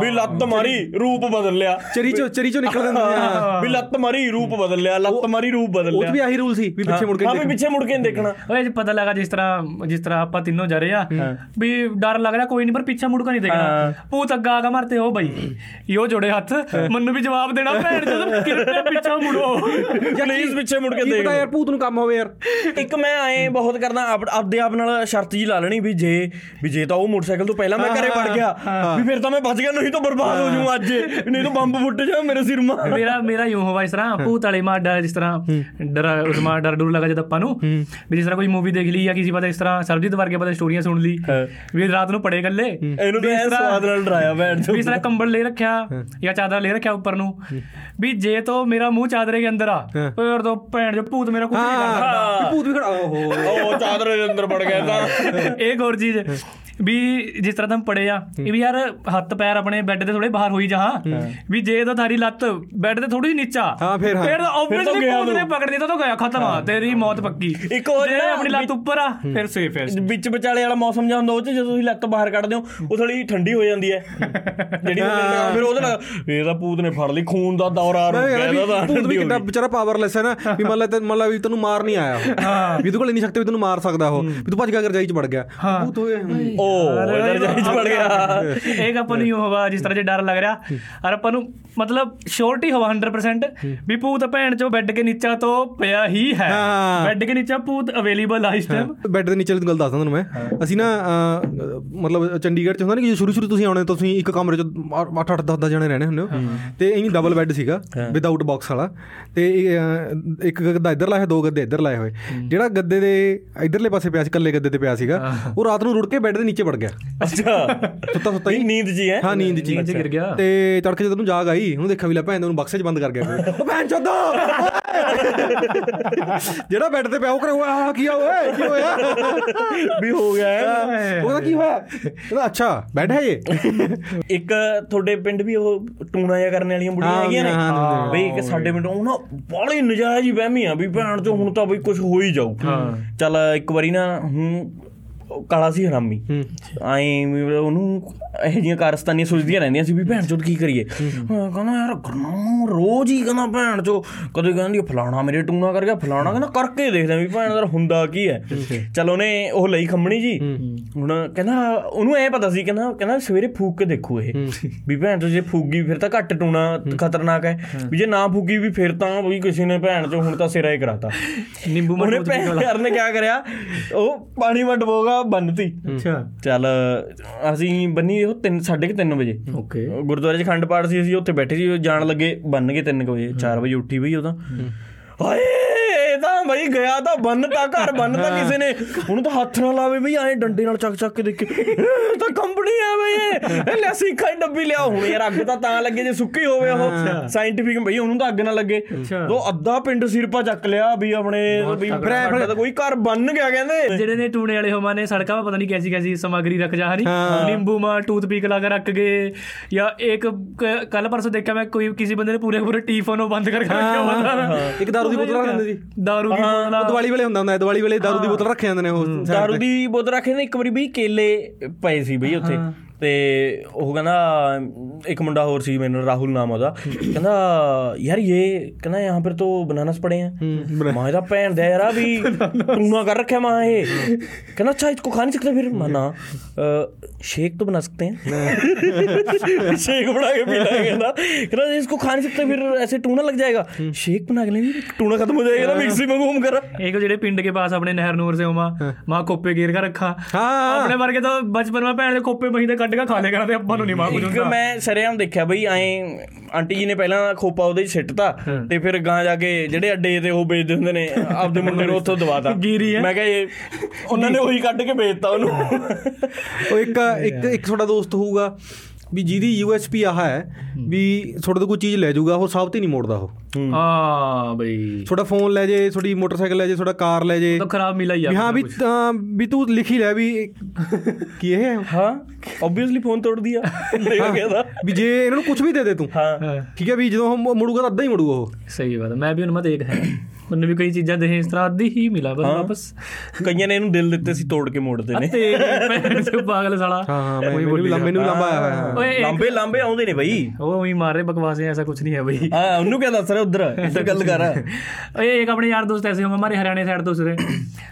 ਵੀ ਲੱਤ ਮਾਰੀ ਰੂਪ ਬਦਲ ਲਿਆ। ਚਰੀ ਚੋ ਚਰੀ ਚੋ ਨਿਕਲ ਜਾਂਦਾ ਵੀ ਲੱਤ ਮਾਰੀ ਰੂਪ ਬਦਲ ਲਿਆ। ਲੱਤ ਮਾਰੀ ਰੂਪ ਬਦਲ ਲਿਆ। ਉਹ ਵੀ ਆਹੀ ਰੂਲ ਸੀ ਵੀ ਪਿੱਛੇ ਮੁੜ ਕੇ ਹਾਂ ਵੀ ਪਿੱਛੇ ਮੁੜ ਕੇ ਨਹੀਂ ਦੇਖਣਾ। ਓਏ ਪਤਾ ਲੱਗਾ ਜਿਸ ਤਰ੍ਹਾਂ ਜਿਸ ਤਰ੍ਹਾਂ ਆਪਾਂ ਤਿੰਨੋਂ ਜਾ ਰਹੇ ਆ ਵੀ ਡਰ ਲੱਗ ਰਿਹਾ ਕੋਈ ਨਹੀਂ ਪਰ ਪਿੱਛੇ ਮੁੜ ਕੇ ਨਹੀਂ ਦੇਖਣਾ। ਭੂਤ ਅੱਗਾ ਆਗਾ ਮਰਤੇ ਹੋ ਬਈ। ਯੋ ਜੋੜੇ ਹੱਥ ਮੈਨੂੰ ਵੀ ਜਵਾਬ ਦੇਣਾ ਭੈਣ ਜਦੋਂ ਕਿਰਪਾ ਪਿੱਛੇ ਮੁੜੋ। ਪਲੀਜ਼ ਪਿੱਛੇ ਮੁੜ ਕੇ ਦੇਖ ਪਤਾ ਯਾਰ ਭੂਤ ਨੂੰ ਕੰਮ ਹੋਵੇ ਯਾਰ। ਇੱਕ ਮੈਂ ਐ ਬਹੁਤ ਕਰਦਾ ਆਪਦੇ ਆਪ ਨਾਲ ਸ਼ਰਤ ਜੀ ਲਾ ਲੈਣੀ ਵੀ ਜੇ ਵੀ ਜੇ ਤਾਂ ਉਹ ਮੋਟਰਸਾਈਕਲ ਤੋਂ ਪਹਿਲਾਂ ਮੈਂ ਘਰੇ ਵੜ ਗਿਆ ਵੀ ਫਿਰ ਤਾਂ ਮੈਂ ਬਚ ਗਿਆ ਨਹੀਂ ਤਾਂ ਬਰਬਾਦ ਹੋ ਜੂ ਅੱਜ। ਨਹੀਂ ਤਾਂ ਬੰਬ ਫੁੱਟ ਜਾ ਮੇਰੇ ਸਿਰ ਮਾ। ਮੇਰਾ ਮੇਰਾ ਯੂੰ ਹੋਵਾ ਇਸ ਤਰ੍ਹਾਂ ਭੂਤ ਵਾਲੇ ਮਾਰ ਡਰ ਜਿਸ ਤਰ੍ਹਾਂ ਡਰ ਉਸ ਮਾਰ ਡਰ ਡਰ ਲੱਗਾ ਜਦ ਆਪਾਂ ਨੂੰ ਵੀ ਜਿਸ ਤਰ੍ਹਾਂ ਕੋਈ ਮੂਵੀ ਦੇਖ ਲਈ ਜਾਂ ਕਿਸੇ ਪਤਾ ਇਸ ਤਰ੍ਹਾਂ ਸਰਬਜੀਤ ਵਰਗੇ ਪਤਾ ਸਟੋਰੀਆਂ ਸੁਣ ਲਈ। ਵੀ ਰਾਤ ਨੂੰ ਪੜੇ ਗੱਲੇ ਇਹਨੂੰ ਐਂ ਸਵਾਦ ਨਾਲ ਡਰਾਇਆ ਭੈਣ ਵੀ ਇਸ ਤਰ੍ਹਾਂ ਕੰਬਲ ਲੈ ਰੱਖਿਆ ਜਾਂ ਚਾਦਰ ਲੈ ਰੱਖਿਆ ਉੱਪਰ ਨੂੰ। ਵੀ ਜੇ ਤੋ ਮੇਰਾ ਮੂੰਹ ਚਾਦਰੇ ਦੇ ਅੰਦਰ ਆ ਫਿਰ ਤੋਂ ਭੈਣ ਜੋ ਭੂਤ ਮੇਰਾ ਕੁਝ ਨਹੀਂ ਕਰਦਾ ਵੀ ਭੂਤ ਵੀ ਖੜਾ ਓਹੋ। ਉਹ ਚਾਦਰ ਦੇ ਅੰਦਰ ਵੜ ਗਿਆ ਤਾਂ। ਇੱਕ ਹੋਰ ਚੀਜ਼ ਵੀ ਜਿਸ ਤਰ੍ਹਾਂ ਤੁਮ ਪੜੇ ਆ ਇਹ ਵੀ ਯਾਰ ਹੱਥ ਪੈਰ ਆਪਣੇ ਬੈੱਡ ਦੇ ਥੋੜੇ ਬਾਹਰ ਹੋਈ ਜਹਾਂ ਵੀ ਜੇ ਤਾਂ ਥਾਰੀ ਲੱਤ ਬੈੱਡ ਦੇ ਥੋੜੀ ਜਿਹੀ ਨੀਚਾ ਹਾਂ, ਫਿਰ ਹਾਂ। ਫਿਰ ਆਬਵੀਅਸਲੀ ਭੂਤ ਨੇ ਪਕੜ ਦਿੱਤਾ ਤਾਂ ਗਿਆ ਖਤਮ ਆ ਤੇਰੀ ਮੌਤ ਪੱਕੀ। ਇੱਕ ਹੋਰ ਜੇ ਜਿਹੜਾ ਆਪਣੀ ਲੱਤ ਉੱਪਰ ਆ ਫਿਰ ਸੇਫ ਹੈ। ਵਿੱਚ ਵਿਚਾਲੇ ਵਾਲਾ ਮੌਸਮ ਜਾਂ ਹੁੰਦਾ ਉਹ ਚ ਜਦੋਂ ਤੁਸੀਂ ਲੱਤ ਬਾਹਰ ਕੱਢਦੇ ਹੋ ਉਹ ਥੋੜੀ ਠੰਡੀ ਹੋ ਜਾਂਦੀ ਹੈ। ਜਿਹੜੀ ਫਿਰ ਉਹਦੇ ਨਾਲ ਇਹ ਤਾਂ ਭੂਤ ਨੇ ਫੜ ਲਈ ਖੂਨ ਦਾ ਦੌਰਾ ਰੁਕ ਗਿਆ ਵੀ ਇਹਦਾ ਤਾਂ ਭੂਤ ਵੀ ਹੋ ਕਿੰਨਾ ਵਿਚਾਰਾ ਪਾਵਰਲੈਸ ਹੈ ਨਾ ਵੀ ਮੰਨ ਲੈ ਤੇ ਮੰਨ ਲੈ ਵੀ ਤੈਨੂੰ ਮਾਰ ਨਹੀਂ ਆਇਆ ਉਹ। ਵੀ ਤੂੰ ਕੋਲ ਇੰਨੀ ਸ਼ਕਤੀ ਵੀ ਤੈਨੂੰ ਮਾਰ ਸਕਦਾ ਉਹ। ਵੀ ਤੂੰ ਭੱਜ ਕੇ ਅਗਰ ਜਾਈ ਚ ਵੜ ਗਿਆ। ਭੂਤ ਹੋਏ। ਉਹ ਇਧਰ ਜਾਈ ਚੜ ਗਿਆ। ਇੱਕ ਆਪਾਂ ਨੂੰ ਹੋਵਾ ਜਿਸ ਤਰ੍ਹਾਂ ਜੇ ਡਰ ਲੱਗ ਰਿਹਾ। ਔਰ ਆਪਾਂ ਨੂੰ ਮਤਲਬ ਸ਼ੋਰਟ ਹੀ ਹੋਵਾ 100% ਵੀ ਭੂਤ ਭੈਣ ਚੋ ਬੈੱਡ ਕੇ ਨੀਚਾ ਤੋਂ ਪਿਆ ਹੀ ਹੈ। ਬੈੱਡ ਕੇ ਨੀਚਾ ਭੂਤ ਅਵੇਲੇਬਲ ਆ ਇਸ ਟਾਈਮ ਬੈੱਡ ਦੇ ਨੀਚੇ ਦੀ ਗੱਲ ਦੱਸਦਾ ਤੁਹਾਨੂੰ ਮੈਂ। ਅਸੀਂ ਨਾ ਮਤਲਬ ਚੰਡੀਗੜ੍ਹ ਚ ਹੁੰਦਾ ਨਾ ਕਿ ਸ਼ੁਰੂ ਸ਼ੁਰੂ ਤੁਸੀਂ ਆਉਣੇ ਤੁਸੀਂ ਇੱਕ ਕਮਰੇ ਚ 8 8 10 10 ਜਣੇ ਰਹਿਣੇ ਹੁੰਦੇ ਹੋ। ਤੇ ਇਹ ਡਬਲ ਬੈੱਡ ਸੀਗਾ ਵਿਦਆਊਟ ਬਾਕਸ ਵਾਲਾ। ਤੇ ਇੱਕ ਗੱਦਾ ਇੱਧਰ ਲਾਇਆ ਦੋ ਗੱਦੇ ਇੱਧਰ ਲਾਏ ਹੋਏ। ਜਿਹੜਾ ਗੱਦੇ ਦੇ ਇੱਧਰਲੇ ਪਾਸੇ ਪਿਆ ਸੀ ਕੱਲੇ ਗੱਦੇ ਤੇ ਪਿਆ ਸੀਗਾ ਉਹ ਰਾਤ ਨੂੰ ਰੁੜ ਕੇ ਬੈੱਡ ਦੇ ਨੀਚੇ ਵੜ ਗਿਆ। ਅੱਛਾ। ਸੁੱਤਾ ਸੁੱਤਾ ਹੀ। ਨੀਂਦ ਜੀ ਹੈ। ਹਾਂ ਨੀਂਦ ਜੀ। ਨੀਂਦ 'ਚ ਗਿਰ ਗਿਆ। ਤੇ ਤੜਕੇ ਜਦੋਂ ਨੂੰ ਜਾਗ ਆਈ ਉਹਨੂੰ ਦੇਖਿਆ ਵੀ ਲੈ ਭੈਣ ਦੇ ਉਹਨੂੰ ਬਕਸੇ 'ਚ ਬੰਦ ਕਰ ਗਿਆ। ਉਹ ਭੈਣ ਚੋਦਾ! ਜਿਹੜਾ ਬੈੱਡ ਤੇ ਪਿਆ ਉਹ ਕਰੇ ਆ ਕੀ ਆ ਓਏ ਕੀ ਹੋਇਆ? ਵੀ ਹੋ ਗਿਆ ਹੈ। ਉਹਦਾ ਕੀ ਹੋਇਆ? ਕਹਿੰਦਾ ਅੱਛਾ ਬੈੱਡ ਹੈ ਇਹ? ਇੱਕ ਤੁਹਾਡੇ ਪਿੰਡ ਵੀ ਉਹ ਟੂਣਾ ਜਿਹਾ ਕਰਨ ਵਾਲੀਆਂ ਬੁੜੀਆਂ ਹੈਗੀਆਂ ਨੇ? ਬਈ ਇੱਕ ਸਾਡੇ ਪਿੰਡ ਉਹ ਨਾ ਬਾਲੀ ਨਜਾਇਜ਼ ਹੀ ਵਹਿਮੀ ਆ ਵੀ ਭੈਣ ਚੋ ਹੁਣ ਤਾਂ ਬਈ ਕੁਝ ਹੋ ਹੀ ਜਾਊ। ਚੱਲ ਇੱਕ ਵਾਰੀ ਨਾ ਹੂੰ ਕਾਲਾ ਸੀ ਹਰਾਮੀ। ਆਏ ਉਹਨੂੰ ਇਹ ਜੀਆਂ ਕਾਰਸਤਾਨੀਆਂ ਸੋਚਦੀਆਂ ਰਹਿੰਦੀਆਂ ਸੀ ਵੀ ਭੈਣ ਚੋਦ ਕੀ ਕਰੀਏ। ਕਹਿੰਦਾ ਯਾਰ ਗੁਰਨਾਮ ਰੋਜ਼ ਹੀ ਕਹਿੰਦਾ ਭੈਣ ਚੋ ਕਦੇ ਕਹਿੰਦੀ ਫਲਾਣਾ ਮੇਰੇ ਟੂਣਾ ਕਰ ਗਿਆ ਫਲਾਣਾ ਕਹਿੰਦਾ ਕਰਕੇ ਦੇਖਦਾ ਵੀ ਭੈਣ ਦਾ ਹੁੰਦਾ ਕੀ ਹੈ। ਚਲ ਉਹਨੇ ਉਹ ਲਈ ਖੰਮਣੀ ਜੀ ਹੁਣ ਕਹਿੰਦਾ ਉਹਨੂੰ ਐ ਪਤਾ ਸੀ ਕਹਿੰਦਾ ਕਹਿੰਦਾ ਸਵੇਰੇ ਫੂਕ ਕੇ ਦੇਖੂ ਇਹ ਵੀ ਭੈਣ ਚੋ ਜੇ ਫੂਗੀ ਫਿਰ ਤਾਂ ਘੱਟ ਟੂਣਾ ਖਤਰਨਾਕ ਹੈ ਵੀ ਜੇ ਨਾ ਫੂਗੀ ਵੀ ਫਿਰ ਤਾਂ ਵੀ ਕਿਸੇ ਨੇ ਭੈਣ ਚੋ ਹੁਣ ਤਾਂ ਸਿਰਾ ਹੀ ਕਰਾਤਾ। ਨਿੰਬੂ ਉਹਨੇ ਮਰੂਦ ਭੈਣ ਯਾਰ ਨੇ ਕੀ ਕਰਿਆ ਉਹ ਪਾਣੀ ਮਟ ਬੋਗਾ ਬੰਨਤੀ। ਅੱਛਾ। ਚੱਲ ਅਸੀਂ ਬੰਨੀ ਉਹ 3 3:30 ਵਜੇ। ਓਕੇ। ਗੁਰਦੁਆਰੇ 'ਚ ਖੰਡ ਪਾਠ ਸੀ ਅਸੀਂ ਉੱਥੇ ਬੈਠੇ ਸੀ ਜਾਣ ਲੱਗੇ ਬੰਨ ਗਏ 3 ਵਜੇ 4 ਵਜੇ ਉੱਠੀ ਬਈ ਉਹ ਤਾਂ। ਹਾਏ! ਤਾਂ ਬਈ ਗਿਆ ਤਾਂ ਬੰਨਤਾ ਘਰ ਬੰਨਤਾ ਕਿਸੇ ਨੇ। ਉਹਨੂੰ ਤਾਂ ਹੱਥ ਨਾਲ ਲਾਵੇ ਬਈ ਐਂ ਡੰਡੇ ਨਾਲ ਚੱਕ ਚੱਕ ਕੇ ਦੇਖੇ। ਤਾਂ ਕੰਪਨੀ ਆ ਬਈ ਇਹ। ਲੈ ਸਿੱਖਾਂ ਦੀ ਡੱਬੀ ਲਿਆ ਹੁਣ ਯਾਰ ਅੱਗ ਤਾਂ ਤਾਂ ਲੱਗੇ ਜੇ ਸੁੱਕੀ ਹੋਵੇ ਉਹ। ਸਾਇੰਟਿਫਿਕ ਬਈ ਉਹਨੂੰ ਤਾਂ ਅੱਗ ਨਾ ਲੱਗੇ। ਉਹ ਅੱਧਾ ਪਿੰਡ ਸਿਰਪਾ ਚੱਕ ਲਿਆ ਵੀ ਆਪਣੇ ਵੀ ਤਾਂ ਕੋਈ ਘਰ ਬੰਨ ਗਿਆ ਕਹਿੰਦੇ। ਜਿਹੜੇ ਨੇ ਟੂਣੇ ਵਾਲੇ ਹੋਮਾ ਨੇ ਸੜਕਾਂ 'ਤੇ ਪਤਾ ਨਹੀਂ ਕੈਸੀ ਕੈਸੀ ਸਮਗਰੀ ਰੱਖ ਜਾ ਹਰੀ। ਨਿੰਬੂ ਮਾ ਟੂਥਪਿਕ ਲਾ ਕੇ ਰੱਖ ਗਏ ਜਾਂ ਇੱਕ ਕੱਲ ਪਰਸੋਂ ਦੇਖਿਆ ਮੈਂ ਕੋਈ ਕਿਸੇ ਬੰਦੇ ਨੇ ਪੂਰੇ ਪੂਰੇ ਟੀਫੋਨ ਬੰਦ ਕਰ ਕੇ ਰੱਖਿਆ ਹੁੰਦਾ ਇੱਕ ਦਾਰੂ ਦੀ ਬੋਤਲ ਰੱਖ ਦਿੰਦੇ ਸੀ। ਦਾਰੂ ਬੋਤਲ ਉਹ ਦੀਵਾਲੀ ਵੇਲੇ ਹੁੰਦਾ ਹੁੰਦਾ ਦੀਵਾਲੀ ਵੇਲੇ ਦਾਰੂ ਦੀ ਬੋਤਲ ਰੱਖੇ ਜਾਂਦੇ ਨੇ ਉਹ ਦਾਰੂ। ਦੀ ਬੋਤਲ ਰੱਖੇ ਨੇ। ਇੱਕ ਵਾਰੀ ਬਈ ਕੇਲੇ ਪਏ ਸੀ ਬਈ ਉੱਥੇ। ਤੇ ਉਹ ਕਹਿੰਦਾ ਇੱਕ ਮੁੰਡਾ ਹੋਰ ਸੀ ਮੈਨੂੰ ਰਾਹੁਲ ਨਾਮ ਉਹਦਾ ਕਹਿੰਦਾ ਯਾਰ ਇਹ ਕਹਿੰਦਾ ਯਹਾਂ ਪਰ तो बनानास पड़े हैं माँ ਦਾ ਭੈਣ ਦਾ ਯਾਰ ਵੀ ਟੂਨਾ ਕਰ ਰੱਖਿਆ ਮਾਂ ਇਹ ਕਹਿੰਦਾ ਅੱਛਾ इसको खा नहीं सकते फिर माना शेक तो बना सकते हैं शेक बना के पी लेंगे ਕਹਿੰਦਾ ਕਹਿੰਦਾ इसको खा नहीं सकते फिर ऐसे टूना लग जाएगा शेक बना के लेंगे टूना खत्म हो जाएगा ना मिक्सी में घूम कर एक ਜਿਹੜੇ ਪਿੰਡ के पास अपने नहर नूर से होमा माँ खोपे गिर का रखा हाँ ਆਪਣੇ ਵਰਗੇ ਤਾਂ ਬਚਪਨ ਵਿੱਚ ਭੈਣ ਦੇ ਖੋਪੇ ਮਹੀਂ ਤੇ ਕੱਢ ਕੇ ਖਾ ਲਿਆ ਕਰਦੇ ਆਪਾਂ ਨੂੰ ਨਹੀਂ ਮਾਂ ਕੁਝ ਇੱਕ ਮੈਂ ਸਰੇਆਮ ਦੇਖਿਆ ਬਈ ਐ ਆਂਟੀ ਜੀ ਨੇ ਪਹਿਲਾਂ ਖੋਪਾ ਉਹਦੇ 'ਚ ਸਿੱਟਤਾ ਤੇ ਫਿਰ ਗਾਂ ਜਾ ਕੇ ਜਿਹੜੇ ਅੱਡੇ ਤੇ ਉਹ ਵੇਚਦੇ ਹੁੰਦੇ ਨੇ ਆਪਦੇ ਮੁੰਡੇ ਨੂੰ ਉੱਥੋਂ ਦਵਾਤਾ। ਮੈਂ ਕਿਹਾ ਇਹ ਉਹਨਾਂ ਨੇ ਉਹੀ ਕੱਢ ਕੇ ਵੇਚਤਾ ਉਹਨੂੰ। ਉਹ ਇੱਕ ਇੱਕ ਇੱਕ ਤੁਹਾਡਾ ਦੋਸਤ ਹੋਊਗਾ ਵੀ ਜਿਹਦੀ ਯੂਐਸਪੀ ਆਹ ਹੈ ਵੀ ਤੁਹਾਡੇ ਤੋਂ ਕੋਈ ਚੀਜ਼ ਲੈ ਜਾਊਗਾ ਉਹ ਸਭ ਤੇ ਨਹੀਂ ਮੋੜਦਾ ਉਹ। ਹਾਂ। ਬਈ। ਤੁਹਾਡਾ ਫੋਨ ਲੈ ਜੇ ਤੁਹਾਡੀ ਮੋਟਰਸਾਈਕਲ ਲੈ ਜੇ ਤੁਹਾਡਾ ਕਾਰ ਲੈ ਜੇ। ਤਾਂ ਖਰਾਬ ਮਿਲਾ ਹੀ ਆ ਵੀ ਹਾਂ ਵੀ ਤਾਂ ਵੀ ਤੂੰ ਲਿਖੀ ਲੈ ਵੀ ਕੀ ਇਹ? ਹੈ ਹਾਂ ਆਬਵੀਅਸਲੀ ਫੋਨ ਤੋੜ ਦਿਆ ਲੈ ਗਿਆ ਵੀ ਜੇ ਇਹਨਾਂ ਨੂੰ ਕੁਝ ਵੀ ਦੇ ਦੇ ਤੂੰ। ਹਾਂ। ਠੀਕ ਹੈ ਵੀ ਜਦੋਂ ਉਹ ਮੁੜੂਗਾ ਤਾਂ ਅੱਧਾ ਹੀ ਮੁੜੂਗਾ ਉਹ। ਸਹੀ ਬਾਤ ਹੈ। ਮੈਂ ਵੀ ਉਹਨਾਂ ਦੇਖ ਹੈ ਮੈਨੂੰ ਵੀ ਕਈ ਚੀਜ਼ਾਂ ਦੇ ਇਸ ਤਰ੍ਹਾਂ ਅੱਧੀ ਹੀ ਮਿਲਾ ਬਸ ਵਾਪਸ ਕਈਆਂ ਨੇ ਇਹਨੂੰ ਦਿਲ ਦਿੱਤੇ ਸੀ ਤੋੜ ਕੇ ਮੋੜਦੇ ਨੇ ਤੇ ਪਾਗਲ ਸਾਲਾ। ਹਾਂ ਹਾਂ ਮੈਂ- ਮੈਨੂੰ ਵੀ ਲੰਬੇ ਨੂੰ ਲੰਬਾ ਆਇਆ ਹੋਇਆ। ਲਾਂਬੇ ਲਾਂਬੇ ਆਉਂਦੇ ਨੇ ਬਈ। ਉਹ ਉਹੀ ਮਾਰ ਰਹੇ ਬਕਵਾਸੇ ਐਸਾ ਕੁਝ ਨਹੀਂ ਹੈ ਬਈ। ਹਾਂ ਉਹਨੂੰ ਕਿਆ ਦੱਸ ਰਿਹਾ ਉਧਰ? ਇੱਧਰ ਗੱਲ ਕਰ। ਓਏ ਇੱਕ ਆਪਣੇ ਯਾਰ ਦੋਸਤ ਐਸੇ ਹੋ ਹਮਾਰੇ ਹਰਿਆਣੇ ਸਾਈਡ ਤੋਂ ਸਿਰੇ।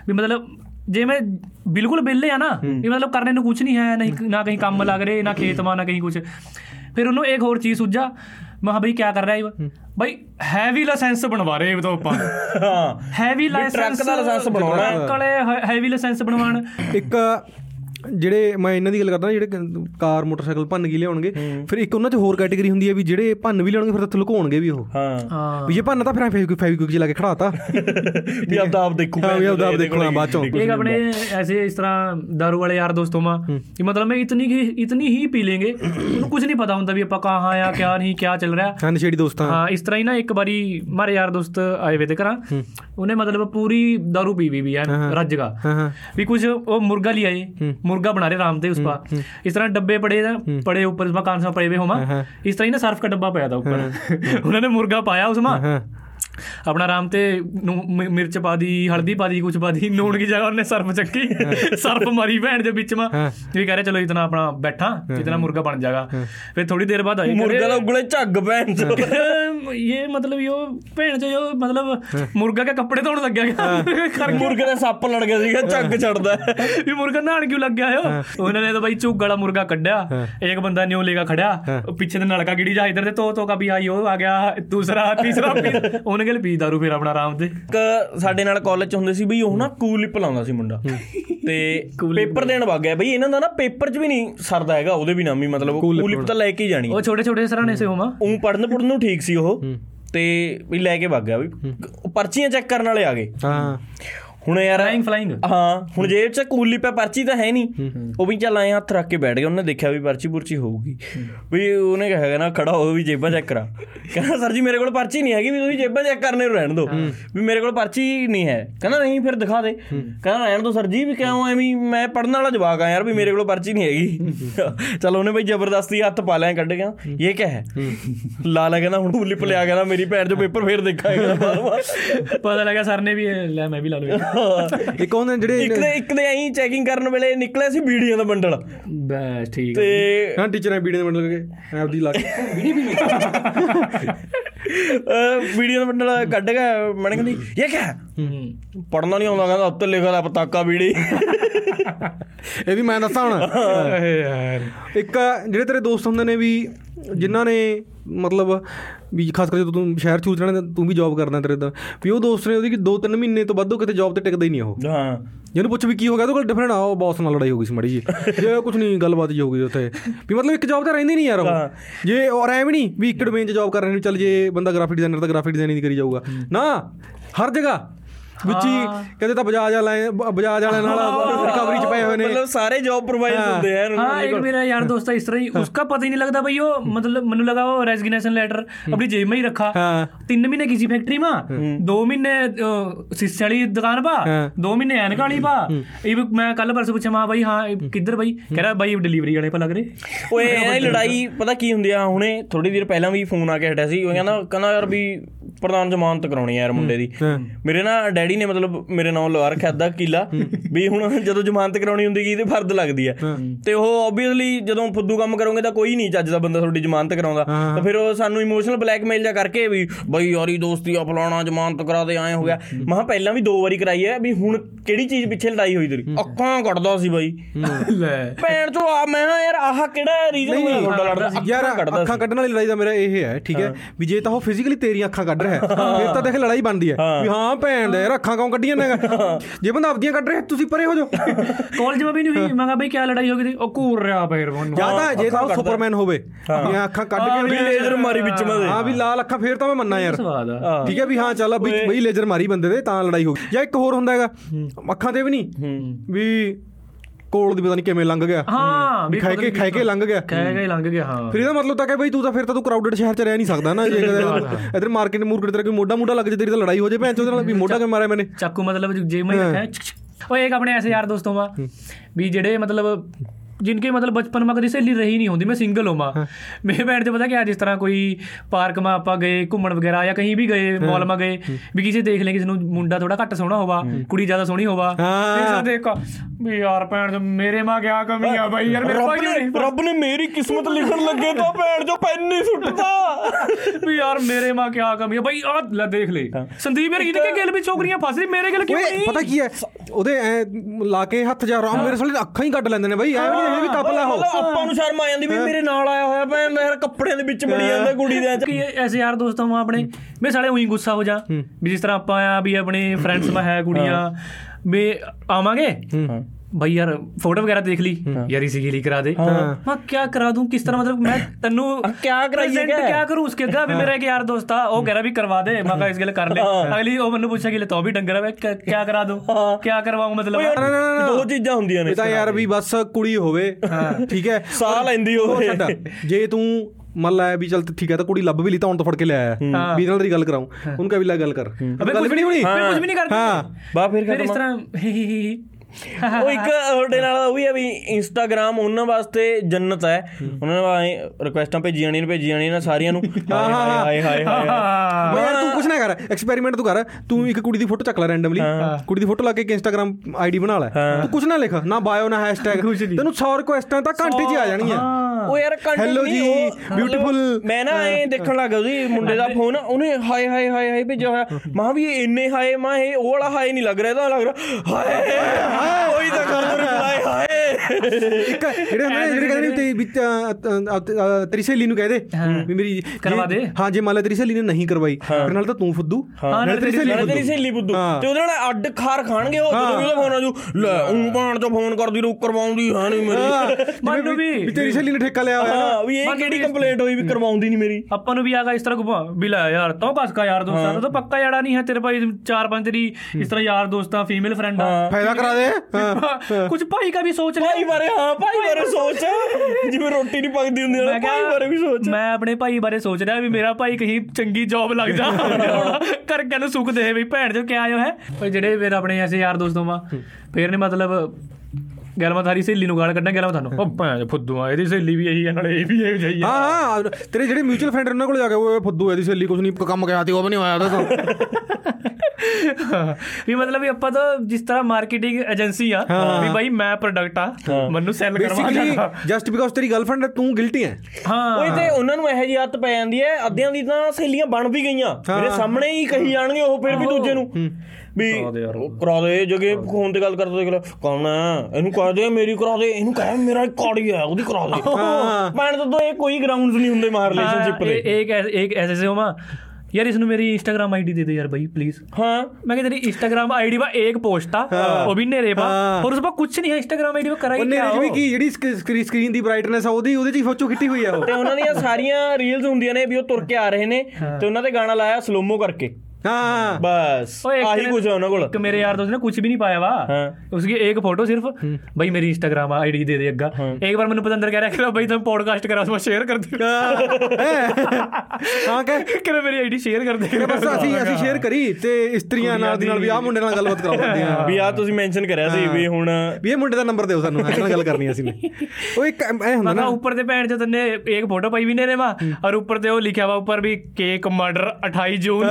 ਵੀ ਮਤਲਬ ਜੇ ਮੈਂ ਬਿਲਕੁਲ ਵਿਹਲੇ ਆ ਨਾ ਵੀ ਮਤਲਬ ਕਰਨੇ ਨੂੰ ਕੁਝ ਨਹੀਂ ਹੈ ਨਹੀਂ ਨਾ ਕहीं ਕੰਮ ਲੱਗ ਰਹੇ ਨਾ ਖੇਤ ਮਾ ਨਾ ਕहीं ਕੁਝ ਫਿਰ ਉਹਨੂੰ ਇੱਕ ਹੋਰ ਚੀਜ਼ ਸੁਝਾ। ਮੈਂ ਕਿਹਾ ਬਈ ਕੀ ਕਰ ਰਿਹਾ ਹੈ। ਬਈ ਹੈਵੀ ਲਾਇਸੈਂਸ ਬਣਵਾ ਰਹੇ ਇਹ ਤਾਂ ਆਪਾਂ। ਹਾਂ। ਹੈਵੀ ਟਰੱਕ ਲਾਇਸੈਂਸ ਦਾ ਲਾਇਸੈਂਸ ਬਣਾਉਣਾ। ਹੈ। ਕਲੇ ਹੈਵੀ ਲਾਇਸੈਂਸ ਬਣਵਾਉਣ। ਇੱਕ ਜਿਹੜੇ ਮੈਂ ਇਹਨਾਂ ਦੀ ਗੱਲ ਕਰਦਾ ਜਿਹੜੇ ਕਾਰ ਮੋਟਰਸਾਈਕਲ ਭੰਨ ਕੇ ਲਿਆਉਣਗੇ ਫਿਰ ਇੱਕ ਉਹਨਾਂ 'ਚ ਹੋਰ ਕੈਟਾਗਰੀ ਹੁੰਦੀ ਹੈ ਵੀ ਜਿਹੜੇ ਭੰਨ ਵੀ ਲਿਆਉਣਗੇ ਫਿਰ ਤਾਂ ਲੁਕਾਉਣਗੇ ਵੀ ਉਹ ਹਾਂ ਹਾਂ ਵੀ ਜੇ ਭੰਨ ਤਾਂ ਫਿਰ ਫੇਵਿਕ ਫੇਵਿਕ ਲਾ ਕੇ ਖੜਾਤਾ ਵੀ ਆਪਦਾ ਆਪ ਦੇਖੂ ਹਾਂ ਵੀ ਆਪਦਾ ਆਪ ਦੇਖਣਾ ਬਾਅਦ ਚੋਂ एक अपने ऐसे इस तरह दारू वाले यार दोस्तों में कि मतलब मैं इतनी ही इतनी ही पी लेंगे उनको कुछ नहीं पता होता भी ਆਪਾਂ कहाँ आया क्या नहीं क्या चल रहा है ਹਾਂ ਨਸ਼ੇੜੀ ਦੋਸਤਾਂ हाँ इस तरह ही ना एक बारी हमारे यार दोस्त आए हुए थे करा उन्हें मतलब पूरी दारू पी हुई भी है रज का ਹਾਂ ਹਾਂ भी कुछ वो मुर्गा लिया ये मुर्गा बना रहे राम थे उस पर इस तरह डब्बे पड़े ना पड़े ऊपर उसमें कान से पड़े हुए होमा इस तरह ही ना सर्फ का डब्बा पाया था ऊपर उन्होंने मुर्गा पाया उसमें ਹਾਂ ਆਪਣਾ ਆਰਾਮ ਤੇ ਨੂੰ ਮਿ- ਮਿਰਚ ਪਾ ਦੀ ਹਲਦੀ ਪਾ ਦੀ ਕੁਛ ਪਾ ਦੀ ਨੂਣ ਦੀ ਜਗ੍ਹਾ ਉਹਨੇ ਸਰਫ ਚੱਕੀ ਸਰਫ ਮਾਰੀ ਭੈਣ ਦੇ ਵਿੱਚ ਮਾ ਵੀ ਕਹ ਰਿਹਾ ਚਲੋ ਇਤਨਾ ਆਪਣਾ ਬੈਠਾ ਇਤਨਾ ਮੁਰਗਾ ਬਣ ਜਾਗਾ ਫਿਰ ਥੋੜੀ ਦੇਰ ਬਾਅਦ ਆਈ ਮੁਰਗਾ ਦਾ ਉਗਲੇ ਝੱਗ ਪੈਣ ਚ ਇਹ ਮਤਲਬ ਯੋ ਭੈਣ ਚ ਯੋ ਮਤਲਬ ਮੁਰਗਾ ਕੇ ਕੱਪੜੇ ਧੋਣ ਲੱਗਿਆ ਗਿਆ। ਕਰ ਮੁਰਗੇ ਦਾ ਸੱਪ ਲੜ ਗਿਆ ਸੀਗਾ ਝੱਗ ਛੱਡਦਾ ਵੀ ਮੁਰਗਾ ਨਹਾਣ ਕਿਉਂ ਲੱਗ ਗਿਆ ਹੋ। ਉਹਨਾਂ ਨੇ ਤਾਂ ਬਾਈ ਝੁੱਗ ਵਾਲਾ ਮੁਰਗਾ ਕੱਢਿਆ। ਇੱਕ ਬੰਦਾ ਨਿਉ ਲੇਗਾ ਖੜਿਆ। ਪਿੱਛੇ ਤੇ ਨਲਕਾ ਗਿੜੀ ਜਾ ਇਧਰ ਤੇ ਤੋ ਤੋ ਕਾ ਵੀ ਆਈ ਉਹ ਆ ਗਿਆ ਦੂਸਰਾ ਤੀਸਰਾ ਉਹਨੇ ਕਿਹਾ ਪੀ ਦਾਰੂ ਫਿਰ ਆਪਣਾ ਆਰਾਮ ਤੇ ਇੱਕ ਸਾਡੇ ਨਾਲ ਕਾਲਜ ਚ ਹੁੰਦੇ ਸੀ ਬਈ ਉਹ ਨਾ ਕੂਲ ਲਿਪ ਲਾਉਂਦਾ ਸੀ ਮੁੰਡਾ। ਤੇ ਪੇਪਰ ਦੇਣ ਵਗ ਗਿਆ। ਬਈ ਇਹਨਾਂ ਦਾ ਨਾ ਪੇਪਰ 'ਚ ਵੀ ਨਹੀਂ ਸਰਦਾ ਹੈਗਾ ਉਹਦੇ ਵੀ ਨਾਮ ਮਤਲਬ ਕੂਲ ਲਿਪ ਤਾਂ ਲੈ ਕੇ ਹੀ ਜਾਣੀ। ਉਹ ਛੋਟੇ ਛੋਟੇ ਸਰਾਣੇ ਸੇ ਹੋਮਾ ਉਹ ਪੜਨ ਪੜਨ ਨੂੰ ਠੀਕ ਸੀ ਉਹ। ਤੇ ਵੀ ਲੈ ਕੇ ਵਗ ਗਿਆ ਵੀ। ਪਰਚੀਆਂ ਚੈੱਕ ਕਰਨ ਵਾਲੇ ਆ ਗਏ। ਹਾਂ। ਹੁਣ ਯਾਰ Flying, flying। ਹਾਂ ਹੁਣ ਜੇਬ 'ਚ ਕੂਲੀ ਪੈ ਪਰਚੀ ਤਾਂ ਹੈ ਨਹੀਂ ਉਹ ਵੀ ਚੱਲ ਆਏ ਹੱਥ ਰੱਖ ਕੇ ਬੈਠ ਗਿਆ ਉਹਨੇ ਦੇਖਿਆ ਵੀ ਪਰਚੀ ਪੁਰਚੀ ਹੋਊਗੀ। ਵੀ ਉਹਨੇ ਕਿਹਾ ਨਾ ਖੜਾ ਹੋ ਵੀ ਜੇਬਾਂ ਚੈੱਕ ਕਰਾ। ਕਹਿੰਦਾ ਸਰ ਜੀ ਮੇਰੇ ਕੋਲ ਪਰਚੀ ਨਹੀਂ ਹੈਗੀ ਵੀ ਤੁਸੀਂ ਜੇਬਾਂ ਚੈੱਕ ਕਰਨੇ ਨੂੰ ਰਹਿਣ ਦਿਓ। ਵੀ ਮੇਰੇ ਕੋਲ ਪਰਚੀ ਨਹੀਂ ਹੈ। ਕਹਿੰਦਾ ਨਹੀਂ ਫਿਰ ਦਿਖਾ ਦੇ। ਕਹਿੰਦਾ ਰਹਿਣ ਦਿਓ ਸਰ ਜੀ ਵੀ ਕਿਉਂ ਐਵੇਂ ਮੈਂ ਪੜਨ ਵਾਲਾ ਜਵਾਕ ਆ ਯਾਰ ਵੀ ਮੇਰੇ ਕੋਲ ਪਰਚੀ ਨਹੀਂ ਹੈਗੀ। ਚਲ ਉਹਨੇ ਬਈ ਜ਼ਬਰਦਸਤੀ ਹੱਥ ਪਾ ਲਿਆ ਕੱਢ ਗਿਆ। ਇਹ ਕਿਆ ਹੈ? ਲਾਲਾ ਕਹਿੰਦਾ ਹੁਣ ਲਿਪ ਲਿਆ ਕਹਿੰਦਾ ਮੇਰੀ ਭੈਣ ਜੋ ਪੇਪਰ ਫੇਰ ਦੇਖਾਂਗੇ। ਪਤਾ ਲੱਗਾ ਸਰ ਨੇ ਵੀ ਲੈ ਮੈਂ ਵੀ ਲਾ ਲਵਾਂ ਇੱਕ ਉਹਨੇ ਜਿਹੜੇ ਇੱਕ ਦੇ ਇੱਕ ਦੇ ਐਂ ਚੈਕਿੰਗ ਕਰਨ ਵੇਲੇ ਨਿਕਲਿਆ ਸੀ ਵੀਡੀਓ ਦਾ ਬੰਡਲ ਬਸ ਠੀਕ ਹੈ ਤੇ ਹਾਂ ਟੀਚਰ ਨੇ ਵੀਡੀਓ ਦੇ ਮੰਡਲ ਕੇ ਐਪ ਦੀ ਲਾ ਕੇ ਵੀਡੀਓ ਦਾ ਬੰਡਲ ਕੱਢ ਗਿਆ ਮੈਂ ਕਹਿੰਦੀ ਇਹ ਕੀ ਹੈ। ਪੜਨਾ ਨਹੀਂ ਆਉਂਦਾ ਕਹਿੰਦਾ ਉੱਤੇ ਲਿਖਿਆ ਦਾ ਪਤਾਕਾ ਵੀੜੀ ਇਹ ਵੀ ਮੈਂ ਦੱਸਾਂ ਹੁਣ। ਯਾਰ। ਇੱਕ ਜਿਹੜੇ ਤੇਰੇ ਦੋਸਤ ਹੁੰਦੇ ਨੇ ਵੀ ਜਿਨ੍ਹਾਂ ਨੇ ਮਤਲਬ ਵੀ ਖਾਸ ਕਰਕੇ ਜਦੋਂ ਤੂੰ ਸ਼ਹਿਰ ਚ ਉਤਰਣਾ ਤੂੰ ਵੀ ਜੌਬ ਕਰਦਾ ਤੇਰੇ ਦਾ ਵੀ ਉਹ ਦੋਸਤ ਨੇ ਉਹਦੀ ਕਿ 2-3 ਮਹੀਨੇ ਤੋਂ ਵੱਧ ਉਹ ਕਿਤੇ ਜੌਬ ਤੇ ਟਿਕਦਾ ਹੀ ਨਹੀਂ ਉਹ। ਹਾਂ। ਜਿਹਨੂੰ ਪੁੱਛ ਵੀ ਕੀ ਹੋ ਗਿਆ ਉਹਦੇ ਕੋਲ ਡਿਫਰੈਂਟ ਆ ਉਹ ਬੌਸ ਨਾਲ ਲੜਾਈ ਹੋ ਗਈ ਸੀ ਮੜੀ ਜੀ ਜੇ ਕੁਝ ਨਹੀਂ ਗੱਲਬਾਤ ਜੀ ਹੋ ਗਈ ਉੱਥੇ। ਵੀ ਮਤਲਬ ਇੱਕ ਜੌਬ ਤੇ ਰਹਿੰਦੀ ਨਹੀਂ ਯਾਰ ਉਹ। ਜੇ ਔਰ ਐਵੇਂ ਨਹੀਂ ਵੀ ਇੱਕ ਡੋਮੇਨ 'ਚ ਜੌਬ ਕਰ ਰਹੇ ਨੇ ਚੱਲ ਜੇ ਬੰਦਾ ਗ੍ਰਾਫਿਕ ਡਿਜ਼ਾਈਨਰ ਤਾਂ ਗ੍ਰਾਫਿਕ ਡਿਜ਼ਾਈਨਿੰਗ ਕਰੀ ਜਾਊਗਾ। ਨਾ ਹਰ ਜਗ੍ਹਾ। ਵਿੱਚ ਹੀ ਕਹਿੰਦੇ ਤਾਂ ਬਜਾਜ ਵਾਲਿਆਂ ਬਜਾਜ ਵਾਲਿਆਂ ਨਾਲ ਰਿਕਵਰੀ ਚ ਪਏ ਹੋਏ ਨੇ। ਮਤਲਬ ਸਾਰੇ ਜੌਬ ਪ੍ਰੋਵਾਈਡ ਹੁੰਦੇ ਆ ਹਾਂ ਇੱਕ ਮੇਰਾ ਯਾਰ ਦੋਸਤ ਇਸ ਤਰ੍ਹਾਂ ਹੀ ਉਸਕਾ ਪਤਾ ਹੀ ਨਹੀਂ ਲੱਗਦਾ ਭਈ ਉਹ ਮਤਲਬ ਮੈਨੂੰ ਲਗਾ ਉਹ ਰੈਜ਼ਿਗਨੇਸ਼ਨ ਲੈਟਰ ਆਪਣੀ ਜੇਬ ਮੇਂ ਹੀ ਰੱਖਾ। 3 ਮਹੀਨੇ ਕਿਸੇ ਫੈਕਟਰੀ ਮਾ 2 ਮਹੀਨੇ ਸਿੱਸੇ ਵਾਲੀ ਦੁਕਾਨ ਪਾ 2 ਮਹੀਨੇ ਐਨਕ ਵਾਲੀ ਪਾ। ਇਹ ਮੈਂ ਕੱਲ ਪਰਸੇ ਪੁੱਛਿਆ ਮਾ ਭਾਈ ਹਾਂ ਕਿੱਧਰ ਭਾਈ ਕਹਿ ਰਿਹਾ ਭਾਈ ਡਿਲੀਵਰੀ ਵਾਲੇ ਪਾ ਲੱਗ ਰਹੇ। ਓਏ ਇਹ ਲੜਾਈ ਪਤਾ ਕੀ ਹੁੰਦੀ ਆ ਹੁਣੇ ਥੋੜੀ ਦੇਰ ਪਹਿਲਾਂ ਵੀ ਫੋਨ ਆ ਕੇ ਹਟਿਆ ਸੀ। ਉਹ ਕਹਿੰਦਾ ਕਹਿੰਦਾ ਯਾਰ ਵੀ ਪ੍ਰਧਾਨ ਜ਼ਮਾਨਤ ਕਰਾਉਣੀ ਯਾਰ ਮੁੰਡੇ ਦੀ। ਮੇਰੇ ਨਾ ਡੈਡੀ ਨੇ ਮਤਲਬ ਮੇਰੇ ਨਾਮ ਲਵਾ ਰੱਖਿਆ ਅੱਧਾ ਕਿਲਾ ਵੀ ਹੁਣ ਜਦੋਂ ਜ਼ਮਾਨਤ ਕਰਾਉਣੀ ਹੁੰਦੀ ਕੀ ਤੇ ਫਰਦ ਲੱਗਦੀ ਆ। ਤੇ ਉਹ ਆਬਵੀਅਸਲੀ ਜਦੋਂ ਫੁੱਦੂ ਕੰਮ ਕਰੋਗੇ ਤਾਂ ਕੋਈ ਨਹੀਂ ਚੱਜ ਦਾ ਬੰਦਾ ਤੁਹਾਡੀ ਜ਼ਮਾਨਤ ਕਰਾਉਂਦਾ। ਤਾਂ ਫਿਰ ਉਹ ਸਾਨੂੰ ਇਮੋਸ਼ਨਲ ਬਲੈਕਮੇਲ ਜਾ ਕਰਕੇ ਵੀ ਬਈ ਯਾਰੀ ਦੋਸਤੀ ਆ ਫਲਾਣਾ ਜ਼ਮਾਨਤ ਕਰਾ ਦੇ ਐ ਹੋ ਗਿਆ। ਮਹਾ ਪਹਿਲਾਂ ਵੀ ਦੋ ਵਾਰੀ ਕਰਾਈ ਹੈ ਵੀ ਹੁਣ ਕਿਹੜੀ ਚੀਜ਼ ਪਿੱਛੇ ਲੜਾਈ ਹੋਈ ਤੇਰੀ? ਅੱਖਾਂ ਕੱਢਦਾ ਸੀ ਬਾਈ। ले ਭੈਣ ਚੋ ਆ ਮੈਂ ਯਾਰ ਆਹ ਕਿਹੜਾ ਰੀਜ਼ਨ ਹੋਇਆ ਤੁਹਾਡਾ ਲੜਦਾ? ਯਾਰ ਅੱਖਾਂ ਕੱਢਦਾ ਅੱਖਾਂ ਕੱਢਣ ਵਾਲੀ ਲੜਾਈ ਦਾ ਮੇਰਾ ਇਹ ਹੈ ਠੀਕ ਹੈ? ਵੀ ਜੇ ਤਾਂ ਉਹ ਫਿਜ਼ੀਕਲੀ ਤੇਰੀਆਂ ਅੱਖਾਂ ਕੱਢ ਕੱਢ ਰਿਹਾ ਫਿਰ ਤਾਂ ਦੇਖ ਲੜਾਈ ਬਣਦੀ ਹੈ। ਵੀ ਹਾਂ ਭੈਣ ਦੇ ਰੱਖਾਂ ਕਿਉਂ ਕੱਢੀਆਂ ਨੇ? ਜੇ ਬੰਦਾ ਆਪਦੀਆਂ ਕੱਢ ਰਿਹਾ ਤੁਸੀਂ ਪਰੇ ਹੋ ਜਾਓ। ਕਾਲਜ ਮੈਂ ਵੀ ਨਹੀਂ ਹੋਈ। ਮੈਂ ਕਿਹਾ ਬਈ ਕੀ ਲੜਾਈ ਹੋ ਗਈ ਉਹ ਘੂਰ ਰਿਹਾ ਫੇਰ ਮੈਨੂੰ। ਜਾਂ ਤਾਂ ਜੇ ਤਾਂ ਸੁਪਰਮੈਨ ਹੋਵੇ। ਜਾਂ ਅੱਖਾਂ ਕੱਢ ਕੇ ਵੀ ਲੇਜ਼ਰ ਮਾਰੀ ਵਿੱਚ ਮੈਂ ਹਾਂ ਵੀ ਲਾਲ ਅੱਖਾਂ ਫੇਰ ਤਾਂ ਮੈਂ ਮੰਨਾ ਯਾਰ। ਠੀਕ ਹੈ ਵੀ ਹਾਂ ਚੱਲ ਬਈ ਲੇਜ਼ਰ ਮਾਰੀ ਬੰਦੇ ਦੇ ਤਾਂ ਲੜਾਈ ਹੋ ਗਈ। ਜਾਂ ਇੱਕ ਹੋਰ ਹੁੰਦਾ ਹੈਗਾ ਅੱਖਾਂ ਤੇ ਵੀ ਨਹੀਂ। ਵੀ ਕੋਲ ਦੀ ਪਤਾ ਨਹੀਂ ਕਿਵੇਂ ਲੰਘ ਗਿਆ। ਹਾਂ ਵੀ ਖਾਇ ਕੇ ਖਾਇ ਕੇ ਲੰਘ ਗਿਆ। ਖਾਇ ਕੇ ਲੰਘ ਗਿਆ ਹਾਂ। ਫਿਰ ਇਹਦਾ ਮਤਲਬ ਤਾਂ ਕਿ ਬਈ ਤੂੰ ਤਾਂ ਫਿਰ ਤਾਂ ਤੂੰ ਕਰਾਊਡਡ ਸ਼ਹਿਰ ਚ ਰਹਿ ਨਹੀਂ ਸਕਦਾ ਨਾ ਜੇ ਇਧਰ ਮਾਰਕੀਟ ਮੂਰਕੀਟ ਤੇਰਾ ਕੋਈ ਮੋਢਾ ਮੂਢਾ ਲੱਗ ਜੇ ਤੇਰੀ ਤਾਂ ਲੜਾਈ ਹੋ ਜੇ ਭੈਣ ਚੋਦ ਨਾਲ ਵੀ ਮੋਢਾ ਕਿ ਮਾਰਿਆ ਮੈਨੇ? ਚਾਕੂ ਮਤਲਬ ਜੇ ਮੈਂ ਰੱਖਿਆ ਓਏ ਇੱਕ ਆਪਣੇ ਐਸੇ ਯਾਰ ਦੋਸਤੋਂ ਵਾ ਵੀ ਜਿਹੜੇ ਮਤਲਬ ਜਿਨਕੇ ਮਤਲਬ ਬਚਪਨ ਮਾ ਕਦੀ ਸਹੇਲੀ ਰਹੀ ਨਹੀਂ ਹੁੰਦੀ ਮੈਂ ਸਿੰਗਲ ਹੋਵਾਂ। ਮੇਰੇ ਭੈਣ ਤੇ ਪਤਾ ਕਿ ਜਿਸ ਤਰ੍ਹਾਂ ਕੋਈ ਪਾਰਕ ਮਾ ਆਪਾਂ ਗਏ ਘੁੰਮਣ ਵਗੈਰਾ ਜਾਂ ਕहीं ਵੀ ਗਏ ਮਾਲ ਮਾ ਗਏ ਵੀ ਕਿਸੇ ਦੇਖ ਲੈ ਕਿਸੇ ਨੂੰ ਮੁੰਡਾ ਥੋੜਾ ਘੱਟ ਸੋਹਣਾ ਹੋਵਾ ਕੁੜੀ ਜ਼ਿਆਦਾ ਸੋਹਣੀ ਹੋਵਾ। ਹਾਂ। ਇਸ ਤਰ੍ਹਾਂ ਦੇਖ ਵੀ ਯਾਰ ਭੈਣ ਜੋ ਮੇਰੇ ਮਾ ਕਿਆ ਕਮੀ ਆ ਬਾਈ ਯਾਰ ਮੇਰੇ ਭਾਈ ਰੱਬ ਨੇ ਮੇਰੀ ਕਿਸਮਤ ਲਿਖਣ ਲੱਗੇ ਤਾਂ ਭੈਣ ਜੋ ਪੈਨ ਨਹੀਂ ਸੁੱਟਦਾ। ਵੀ ਯਾਰ ਮੇਰੇ ਮਾ ਕਿਆ ਕਮੀ ਆ ਬਾਈ ਆ ਲੈ ਦੇਖ ਲੈ। ਸੰਦੀਪ ਯਾਰ ਇਹਦੇ ਗਿਲ ਵੀ ਛੋਕਰੀਆਂ ਫਸ ਰਹੀ ਮੇਰੇ ਗਿਲ ਕਿਉਂ ਨਹੀਂ? ਪਤਾ ਕੀ ਹੈ? ਉਹਦੇ ਐ ਲਾ ਕੇ ਹੱਥ ਜਾ ਰਾਮ ਮੇਰੇ ਸਾਲੇ ਅੱਖਾਂ ਹੀ ਕੱਢ ਲੈਂਦੇ ਨੇ ਬਈ ਐਵੇਂ ਇਹ ਵੀ ਕੱਪ ਲੈ ਹੋ। ਮਤਲਬ ਆਪਾਂ ਨੂੰ ਸ਼ਰਮ ਆ ਜਾਂਦੀ ਵੀ ਮੇਰੇ ਨਾਲ ਆਇਆ ਹੋਇਆ ਭੈਣ ਦਾ ਯਾਰ ਕੱਪੜਿਆਂ ਦੇ ਵਿੱਚ ਬੜੀ ਜਾਂਦਾ ਕੁੜੀ ਦੇ ਕਿ ਐਸੇ ਯਾਰ ਦੋਸਤਾਂ ਨੂੰ ਆਪਣੇ ਮੈਂ ਸਾਲੇ ਉਹੀ ਗੁੱਸਾ ਹੋ ਜਾ ਵੀ ਜਿਸ ਤਰ੍ਹਾਂ ਆਪਾਂ ਆ ਵੀ ਆਪਣੇ ਫਰੈਂਡਸ ਮਾ ਹੈ ਕੁੜੀਆਂ ਵੀ ਆਵਾਂਗੇ? ਭਾਈ ਯਾਰ ਫੋਟੋ ਵਗੈਰਾ ਦੇਖ ਲਈ ਯਾਰ ਇਸੇ ਕੇ ਲਈ ਕਰਾ ਦੇ ਮੈਂ ਕੀ ਕਰਾ ਦੂੰ ਕਿਸ ਤਰ੍ਹਾਂ ਮਤਲਬ ਮੈਂ ਤੈਨੂੰ ਕੀ ਕਰਾਈਏ ਕੀ ਕਰੂੰ ਉਸਕੇ ਅੱਗੇ ਵੀ ਮੇਰਾ ਇੱਕ ਯਾਰ ਦੋਸਤ ਆ ਉਹ ਕਹਿ ਰਿਹਾ ਵੀ ਕਰਵਾ ਦੇ ਮੈਂ ਕਹਾ ਇਸ ਗੱਲ ਕਰ ਲੈ ਅਗਲੀ ਉਹ ਮੈਨੂੰ ਪੁੱਛਿਆ ਕਿ ਲੈ ਤੋ ਵੀ ਡੰਗਰ ਹੈ ਕੀ ਕਰਾ ਦੂੰ ਕੀ ਕਰਵਾਉਂ ਮਤਲਬ ਦੋ ਚੀਜ਼ਾਂ ਹੁੰਦੀਆਂ ਨੇ ਤਾਂ ਯਾਰ ਵੀ ਬਸ ਕੁੜੀ ਹੋਵੇ ਠੀਕ ਹੈ ਸਾਹ ਲੈਂਦੀ ਹੋਵੇ ਜੇ ਤੂੰ ਮੰਨ ਲਾਇਆ ਵੀ ਚਲ ਠੀਕ ਹੈ ਤਾਂ ਕੁੜੀ ਲੱਭ ਵੀ ਲਈ ਤਾਂ ਹੁਣ ਤਾਂ ਫੜ ਕੇ ਲਿਆਇਆ ਵੀ ਨਾਲ ਤੇਰੀ ਗੱਲ ਕਰਾਉਂ ਉਹਨੂੰ ਕਹ ਵੀ ਲੈ ਗੱਲ ਕਰ ਅਬੇ ਕੁਝ ਵੀ ਨਹੀਂ ਹੋਣੀ ਕੁਝ ਵੀ ਨਹੀਂ ਕਰਦੀ ਹਾਂ ਬਾ ਫਿਰ ਕਰ ਇਸ ਤਰ੍ਹਾਂ ਉਹ ਇੱਕ ਤੁਹਾਡੇ ਨਾਲ ਉਹ ਵੀ ਆ ਵੀ ਇੰਸਟਾਗ੍ਰam ਉਹਨਾਂ ਵਾਸਤੇ ਜੰਨਤ ਹੈ। ਉਹਨਾਂ ਨੇ ਰਿਕੁਐਸਟਾਂ ਭੇਜੀਆਂ ਨਹੀਂ ਭੇਜੀਆਂ ਨਾ ਸਾਰੀਆਂ ਨੂੰ। ਹਾਏ ਹਾਏ ਹਾਏ ਹਾਏ ਯਾਰ ਤੂੰ ਕੁਛ ਨਾ ਕਰ ਐਕਸਪੈਰੀਮੈਂਟ ਤੂੰ ਕਰ। ਤੂੰ ਇੱਕ ਕੁੜੀ ਦੀ ਫੋਟੋ ਚੱਕ ਲੈ ਰੈਂਡਮਲੀ ਕੁੜੀ ਦੀ ਫੋਟੋ ਲਾ ਕੇ ਇੱਕ ਇੰਸਟਾਗ੍ਰam ਆਈਡੀ ਬਣਾ ਲੈ। ਤੂੰ ਕੁਛ ਨਾ ਲਿਖ ਨਾ ਬਾਇਓ ਨਾ ਹੈਸ਼ਟੈਗ ਤੈਨੂੰ 100 ਰਿਕੁਐਸਟਾਂ ਤਾਂ ਘੰਟੇ 'ਚ ਆ ਜਾਣਗੀਆਂ। ਉਹ ਯਾਰ ਕੰਟੈਂਟ Hello ਜੀ, beautiful। ਮੈਂ ਨਾ ਇਹ ਦੇਖਣ ਲੱਗਾ ਉਹਦੀ ਮੁੰਡੇ ਦਾ ਫੋਨ ਉਹਨੇ ਹਾਏ ਹਾਏ ਹਾਏ ਹਾਏ ਭੇਜਿਆ ਹੋਇਆ। ਮਾਂ ਵੀ ਇੰਨੇ ਹਾਏ ਮਾਂ ਇਹ ਉਹ ਵਾਲਾ ਹਾਏ ਨਹੀਂ ਲੱਗ ਰਿਹਾ ਇਹਦਾ ਲੱਗ ਰਿਹਾ ਹਾਏ ਹਾਏ ਉਹੀ ਇੱਕ ਜਿਹੜੇ ਹੁੰਦੇ ਜਿਹੜੇ ਕਹਿੰਦੇ ਨੇ ਤੇ ਤੇਰੀ ਸਹੇਲੀ ਨੂੰ ਕਹਦੇ ਵੀ ਮੇਰੀ ਕਰਵਾ ਦੇ। ਹਾਂ ਜੇ ਮੰਨ ਲੈ ਤੇਰੀ ਸਹੇਲੀ ਨੇ ਨਹੀਂ ਕਰਵਾਈ ਫਿਰ ਨਾਲ ਤਾਂ ਤੂੰ ਫੁੱਦੂ। ਨਾਲ ਤੇਰੀ ਸਹੇਲੀ ਤੇਰੀ ਸਹੇਲੀ ਫੁੱਦੂ। ਤੇ ਉਹਦੇ ਨਾਲ ਅੱਡ ਖਾਰ ਖਾਣਗੇ ਉਹ ਜਦੋਂ ਉਹਦਾ ਫੋਨ ਆ ਜੂ ਲੈ ਉਹ ਭਾਣ ਚੋਂ ਫੋਨ ਕਰਦੀ ਰੂ ਕਰਵਾਉਂਦੀ ਹੈ ਨਹੀਂ ਮੇਰੀ। ਮੰਨੂ ਵੀ ਤੇਰੀ ਸਹੇਲੀ ਨੇ ਠੇਕਾ ਲਿਆ ਹੋਇਆ ਨਾ। ਵੀ ਇਹ ਕਿਹੜੀ ਕੰਪਲੇਂਟ ਹੋਈ ਵੀ ਕਰਵਾਉਂਦੀ ਨਹੀਂ ਮੇਰੀ? ਆਪਾਂ ਨੂੰ ਵੀ ਆਗਾ ਇਸ ਤਰ੍ਹਾਂ ਘੁਮਾ ਵੀ ਲੈ ਯਾਰ ਤੂੰ ਕਸਕਾ ਯਾਰ ਦੋਸਤਾਂ ਤਾਂ ਪੱਕਾ ਯਾਰਾ ਨਹੀਂ ਹੈ ਤੇਰੇ ਭਾਈ ਚਾਰ ਪੰਜ ਤੇਰੀ ਇਸ ਤਰ੍ਹਾਂ ਯਾਰ ਦੋਸਤਾਂ ਫੀਮੇਲ ਫਰੈਂਡ ਆ। ਫਾਇਦਾ ਕਰਾ ਦੇ। ਕੁਝ ਭਾਈ ਕਾ ਵੀ ਸੋਚ ਭਾਈ ਬਾਰੇ ਹਾਂ ਭਾਈ ਬਾਰੇ ਸੋਚ। ਜਿਵੇਂ ਰੋਟੀ ਨਹੀਂ ਪੱਕਦੀ ਹੁੰਦੀ ਨਾ ਭਾਈ ਬਾਰੇ ਵੀ ਸੋਚ। ਮੈਂ ਆਪਣੇ ਭਾਈ ਬਾਰੇ ਸੋਚ ਰਿਹਾ ਵੀ ਮੇਰਾ ਭਾਈ ਕਹੀਂ ਚੰਗੀ ਜੌਬ ਲੱਗ ਜਾ। ਕਰ ਕੇ ਨੂੰ ਸੁੱਖ ਦੇ ਵੀ ਭੈਣ ਜੋ ਕਿਆ ਆਇਓ ਹੈ ਪਰ ਜਿਹੜੇ ਫਿਰ ਆਪਣੇ ਐਸੇ ਯਾਰ ਦੋਸਤੋਂ ਮਾ ਫੇਰ ਨੇ ਮਤਲਬ ਗੱਲ ਮੈਂ ਥਾਰੀ ਸਹੇਲੀ ਨੂੰ ਗਾਲ ਕੱਢਾਂ ਗੱਲ ਮੈਂ ਤੁਹਾਨੂੰ। ਉਹ ਭੈਣ ਫੁੱਦੂ ਆ ਇਹਦੀ ਸਹੇਲੀ ਵੀ ਇਹੀ ਆ ਨਾਲੇ ਇਹ ਵੀ ਇਹ ਜਾਈ ਆ। ਹਾਂ ਹਾਂ ਤੇਰੇ ਜਿਹੜੇ ਮਿਊਚੁਅਲ ਫਰੈਂਡ ਉਹਨਾਂ ਕੋਲ ਜਾ ਕੇ ਉਹ ਫੁੱਦੂ ਇਹਦੀ ਸਹੇਲੀ ਕੁਝ ਨਹੀਂ ਕੰਮ ਗਿਆ ਤੇ ਉਹ ਵੀ ਨਹੀਂ ਹੋਇਆ ਉਹਦਾ ਤਾਂ ਵੀ ਮਤਲਬ ਵੀ ਆਪਾਂ ਤਾਂ ਜਿਸ ਤਰ੍ਹਾਂ ਮਾਰਕੀਟਿੰਗ ਏਜੰਸੀ ਆ ਵੀ ਭਾਈ ਮੈਂ ਪ੍ਰੋਡਕਟ ਆ ਮੈਨੂੰ ਸੈਲ ਕਰਵਾ ਬੇਸਿਕਲੀ ਜਾਣਾ ਜਸਟ ਬਿਕੋਜ਼ ਤੇਰੀ ਗਰਲਫ੍ਰੈਂਡ ਤੂੰ ਗਿਲਟੀ ਹੈ ਹਾਂ। ਓਏ ਤੇ ਉਹਨਾਂ ਨੂੰ ਇਹੋ ਜਿਹੀ ਆਦਤ ਪੈ ਜਾਂਦੀ ਹੈ ਅੱਧਿਆਂ ਦੀ ਤਾਂ ਸਹੇਲੀਆਂ ਬਣ ਵੀ ਗਈਆਂ। ਮੇਰੇ ਸਾਹਮਣੇ ਹੀ ਕਹੀ ਜਾਣਗੇ ਉਹ ਫਿਰ ਵੀ ਦੂਜੇ ਨੂੰ। ਵੀ ਕਰਾ ਦੇ ਜਗੇ ਫੋਨ ਤੇ ਗੱਲ ਕਰਦਾ ਦੇਖ ਲੈ ਕੌਣ ਹੈ ਇਹਨੂੰ ਕਰਾ ਦੇ ਮੇਰੀ ਕਰਾ ਦੇ ਇਹਨੂੰ ਕਹੇ ਮੇਰਾ ਕੌੜੀ ਹੈ ਉਹਦੀ ਕਰਾ ਦੇ। ਮੈਂ ਤਾਂ ਦੋ ਇਹ ਕੋਈ ਗਰਾਊਂਡਸ ਨਹੀਂ ਹੁੰਦੇ ਮਾਰ ਰਿਲੇਸ਼ਨਸ਼ਿਪ ਦੇ। ਇੱਕ ਇੱਕ ਐਸੇ ਸੇ ਹੋਮਾ ਯਾਰ ਇਸ ਨੂੰ ਮੇਰੀ ਇੰਸਟਾਗ੍ਰam ਆਈਡੀ ਦੇ ਦੇ ਯਾਰ ਭਾਈ ਪਲੀਜ਼ ਹਾਂ। ਮੈਂ ਕਿ ਤੇਰੀ ਇੰਸਟਾਗ੍ਰam ਆਈਡੀ ਬਾ ਇੱਕ ਪੋਸਟ ਆ ਉਹ ਵੀ ਨੇਰੇ ਬਾ ਔਰ ਉਸ ਬਾ ਕੁਝ ਨਹੀਂ ਹੈ ਇੰਸਟਾਗ੍ਰam ਆਈਡੀ ਬਾ ਕਰਾਈ ਕਿਆ ਉਹ ਵੀ ਕੀ ਜਿਹੜੀ ਸਕਰੀਨ ਦੀ ਬ੍ਰਾਈਟਨੈਸ ਆ ਉਹਦੀ ਉਹਦੇ ਚ ਫੋਟੋ ਖਿੱਚੀ ਹੋਈ ਆ ਉਹ। ਤੇ ਉਹਨਾਂ ਦੀਆਂ ਸਾਰੀਆਂ ਰੀਲਸ ਹੁੰਦੀਆਂ ਨੇ ਵੀ ਉਹ ਤੁਰ ਕੇ ਆ ਰਹੇ ਨੇ ਤੇ ਉਹਨਾਂ ਤੇ ਗਾਣਾ ਲਾਇਆ ਸਲੋਮੋ ਕਰਕੇ। ਹਾਂ ਬਸ ओए, एक ਆਹੀ ने- ਕੁਝ ਹੈ ਉਹਨਾਂ ਕੋਲ एक मेरे यार दोस्त ने कुछ भी नहीं पाया वा हाँ। उसकी एक फोटो सिर्फ भाई मेरी इंस्टाग्राम आईडी दे दे अग्गा एक बार मैंने पता अंदर कह रहा है भाई तुम पॉडकास्ट करा उसमें शेयर कर दे ਹਾਂ ਕਿ कह रहा मेरी आईडी शेयर कर दे ਬਸ ਅਸੀਂ ਅਸੀਂ ਸ਼ੇਅਰ ਕਰੀ ਤੇ ਇਸਤਰੀਆਂ ਨਾਲ ਦੀ ਨਾਲ ਵੀ ਆਹ ਮੁੰਡੇ ਨਾਲ ਗੱਲਬਾਤ ਕਰਾਉ ਦਿੰਦੇ ਆ ਵੀ ਆ ਤੁਸੀਂ ਮੈਂਸ਼ਨ ਕਰਿਆ ਸੀ ਵੀ ਹੁਣ ਵੀ ਇਹ ਮੁੰਡੇ ਦਾ ਨੰਬਰ ਦਿਓ ਸਾਨੂੰ ਇਹਨਾਂ ਨਾਲ ਗੱਲ ਕਰਨੀ ਅਸੀਂ ਨੇ ਉਹ ਇੱਕ ਐ ਹੁੰਦਾ ना ਨਾ ऊपर से भैन जो तन्ने एक फोटो पाई भी नेरे मा और ऊपर से वो लिखा हुआ ऊपर भी केक मर्डर 28 जून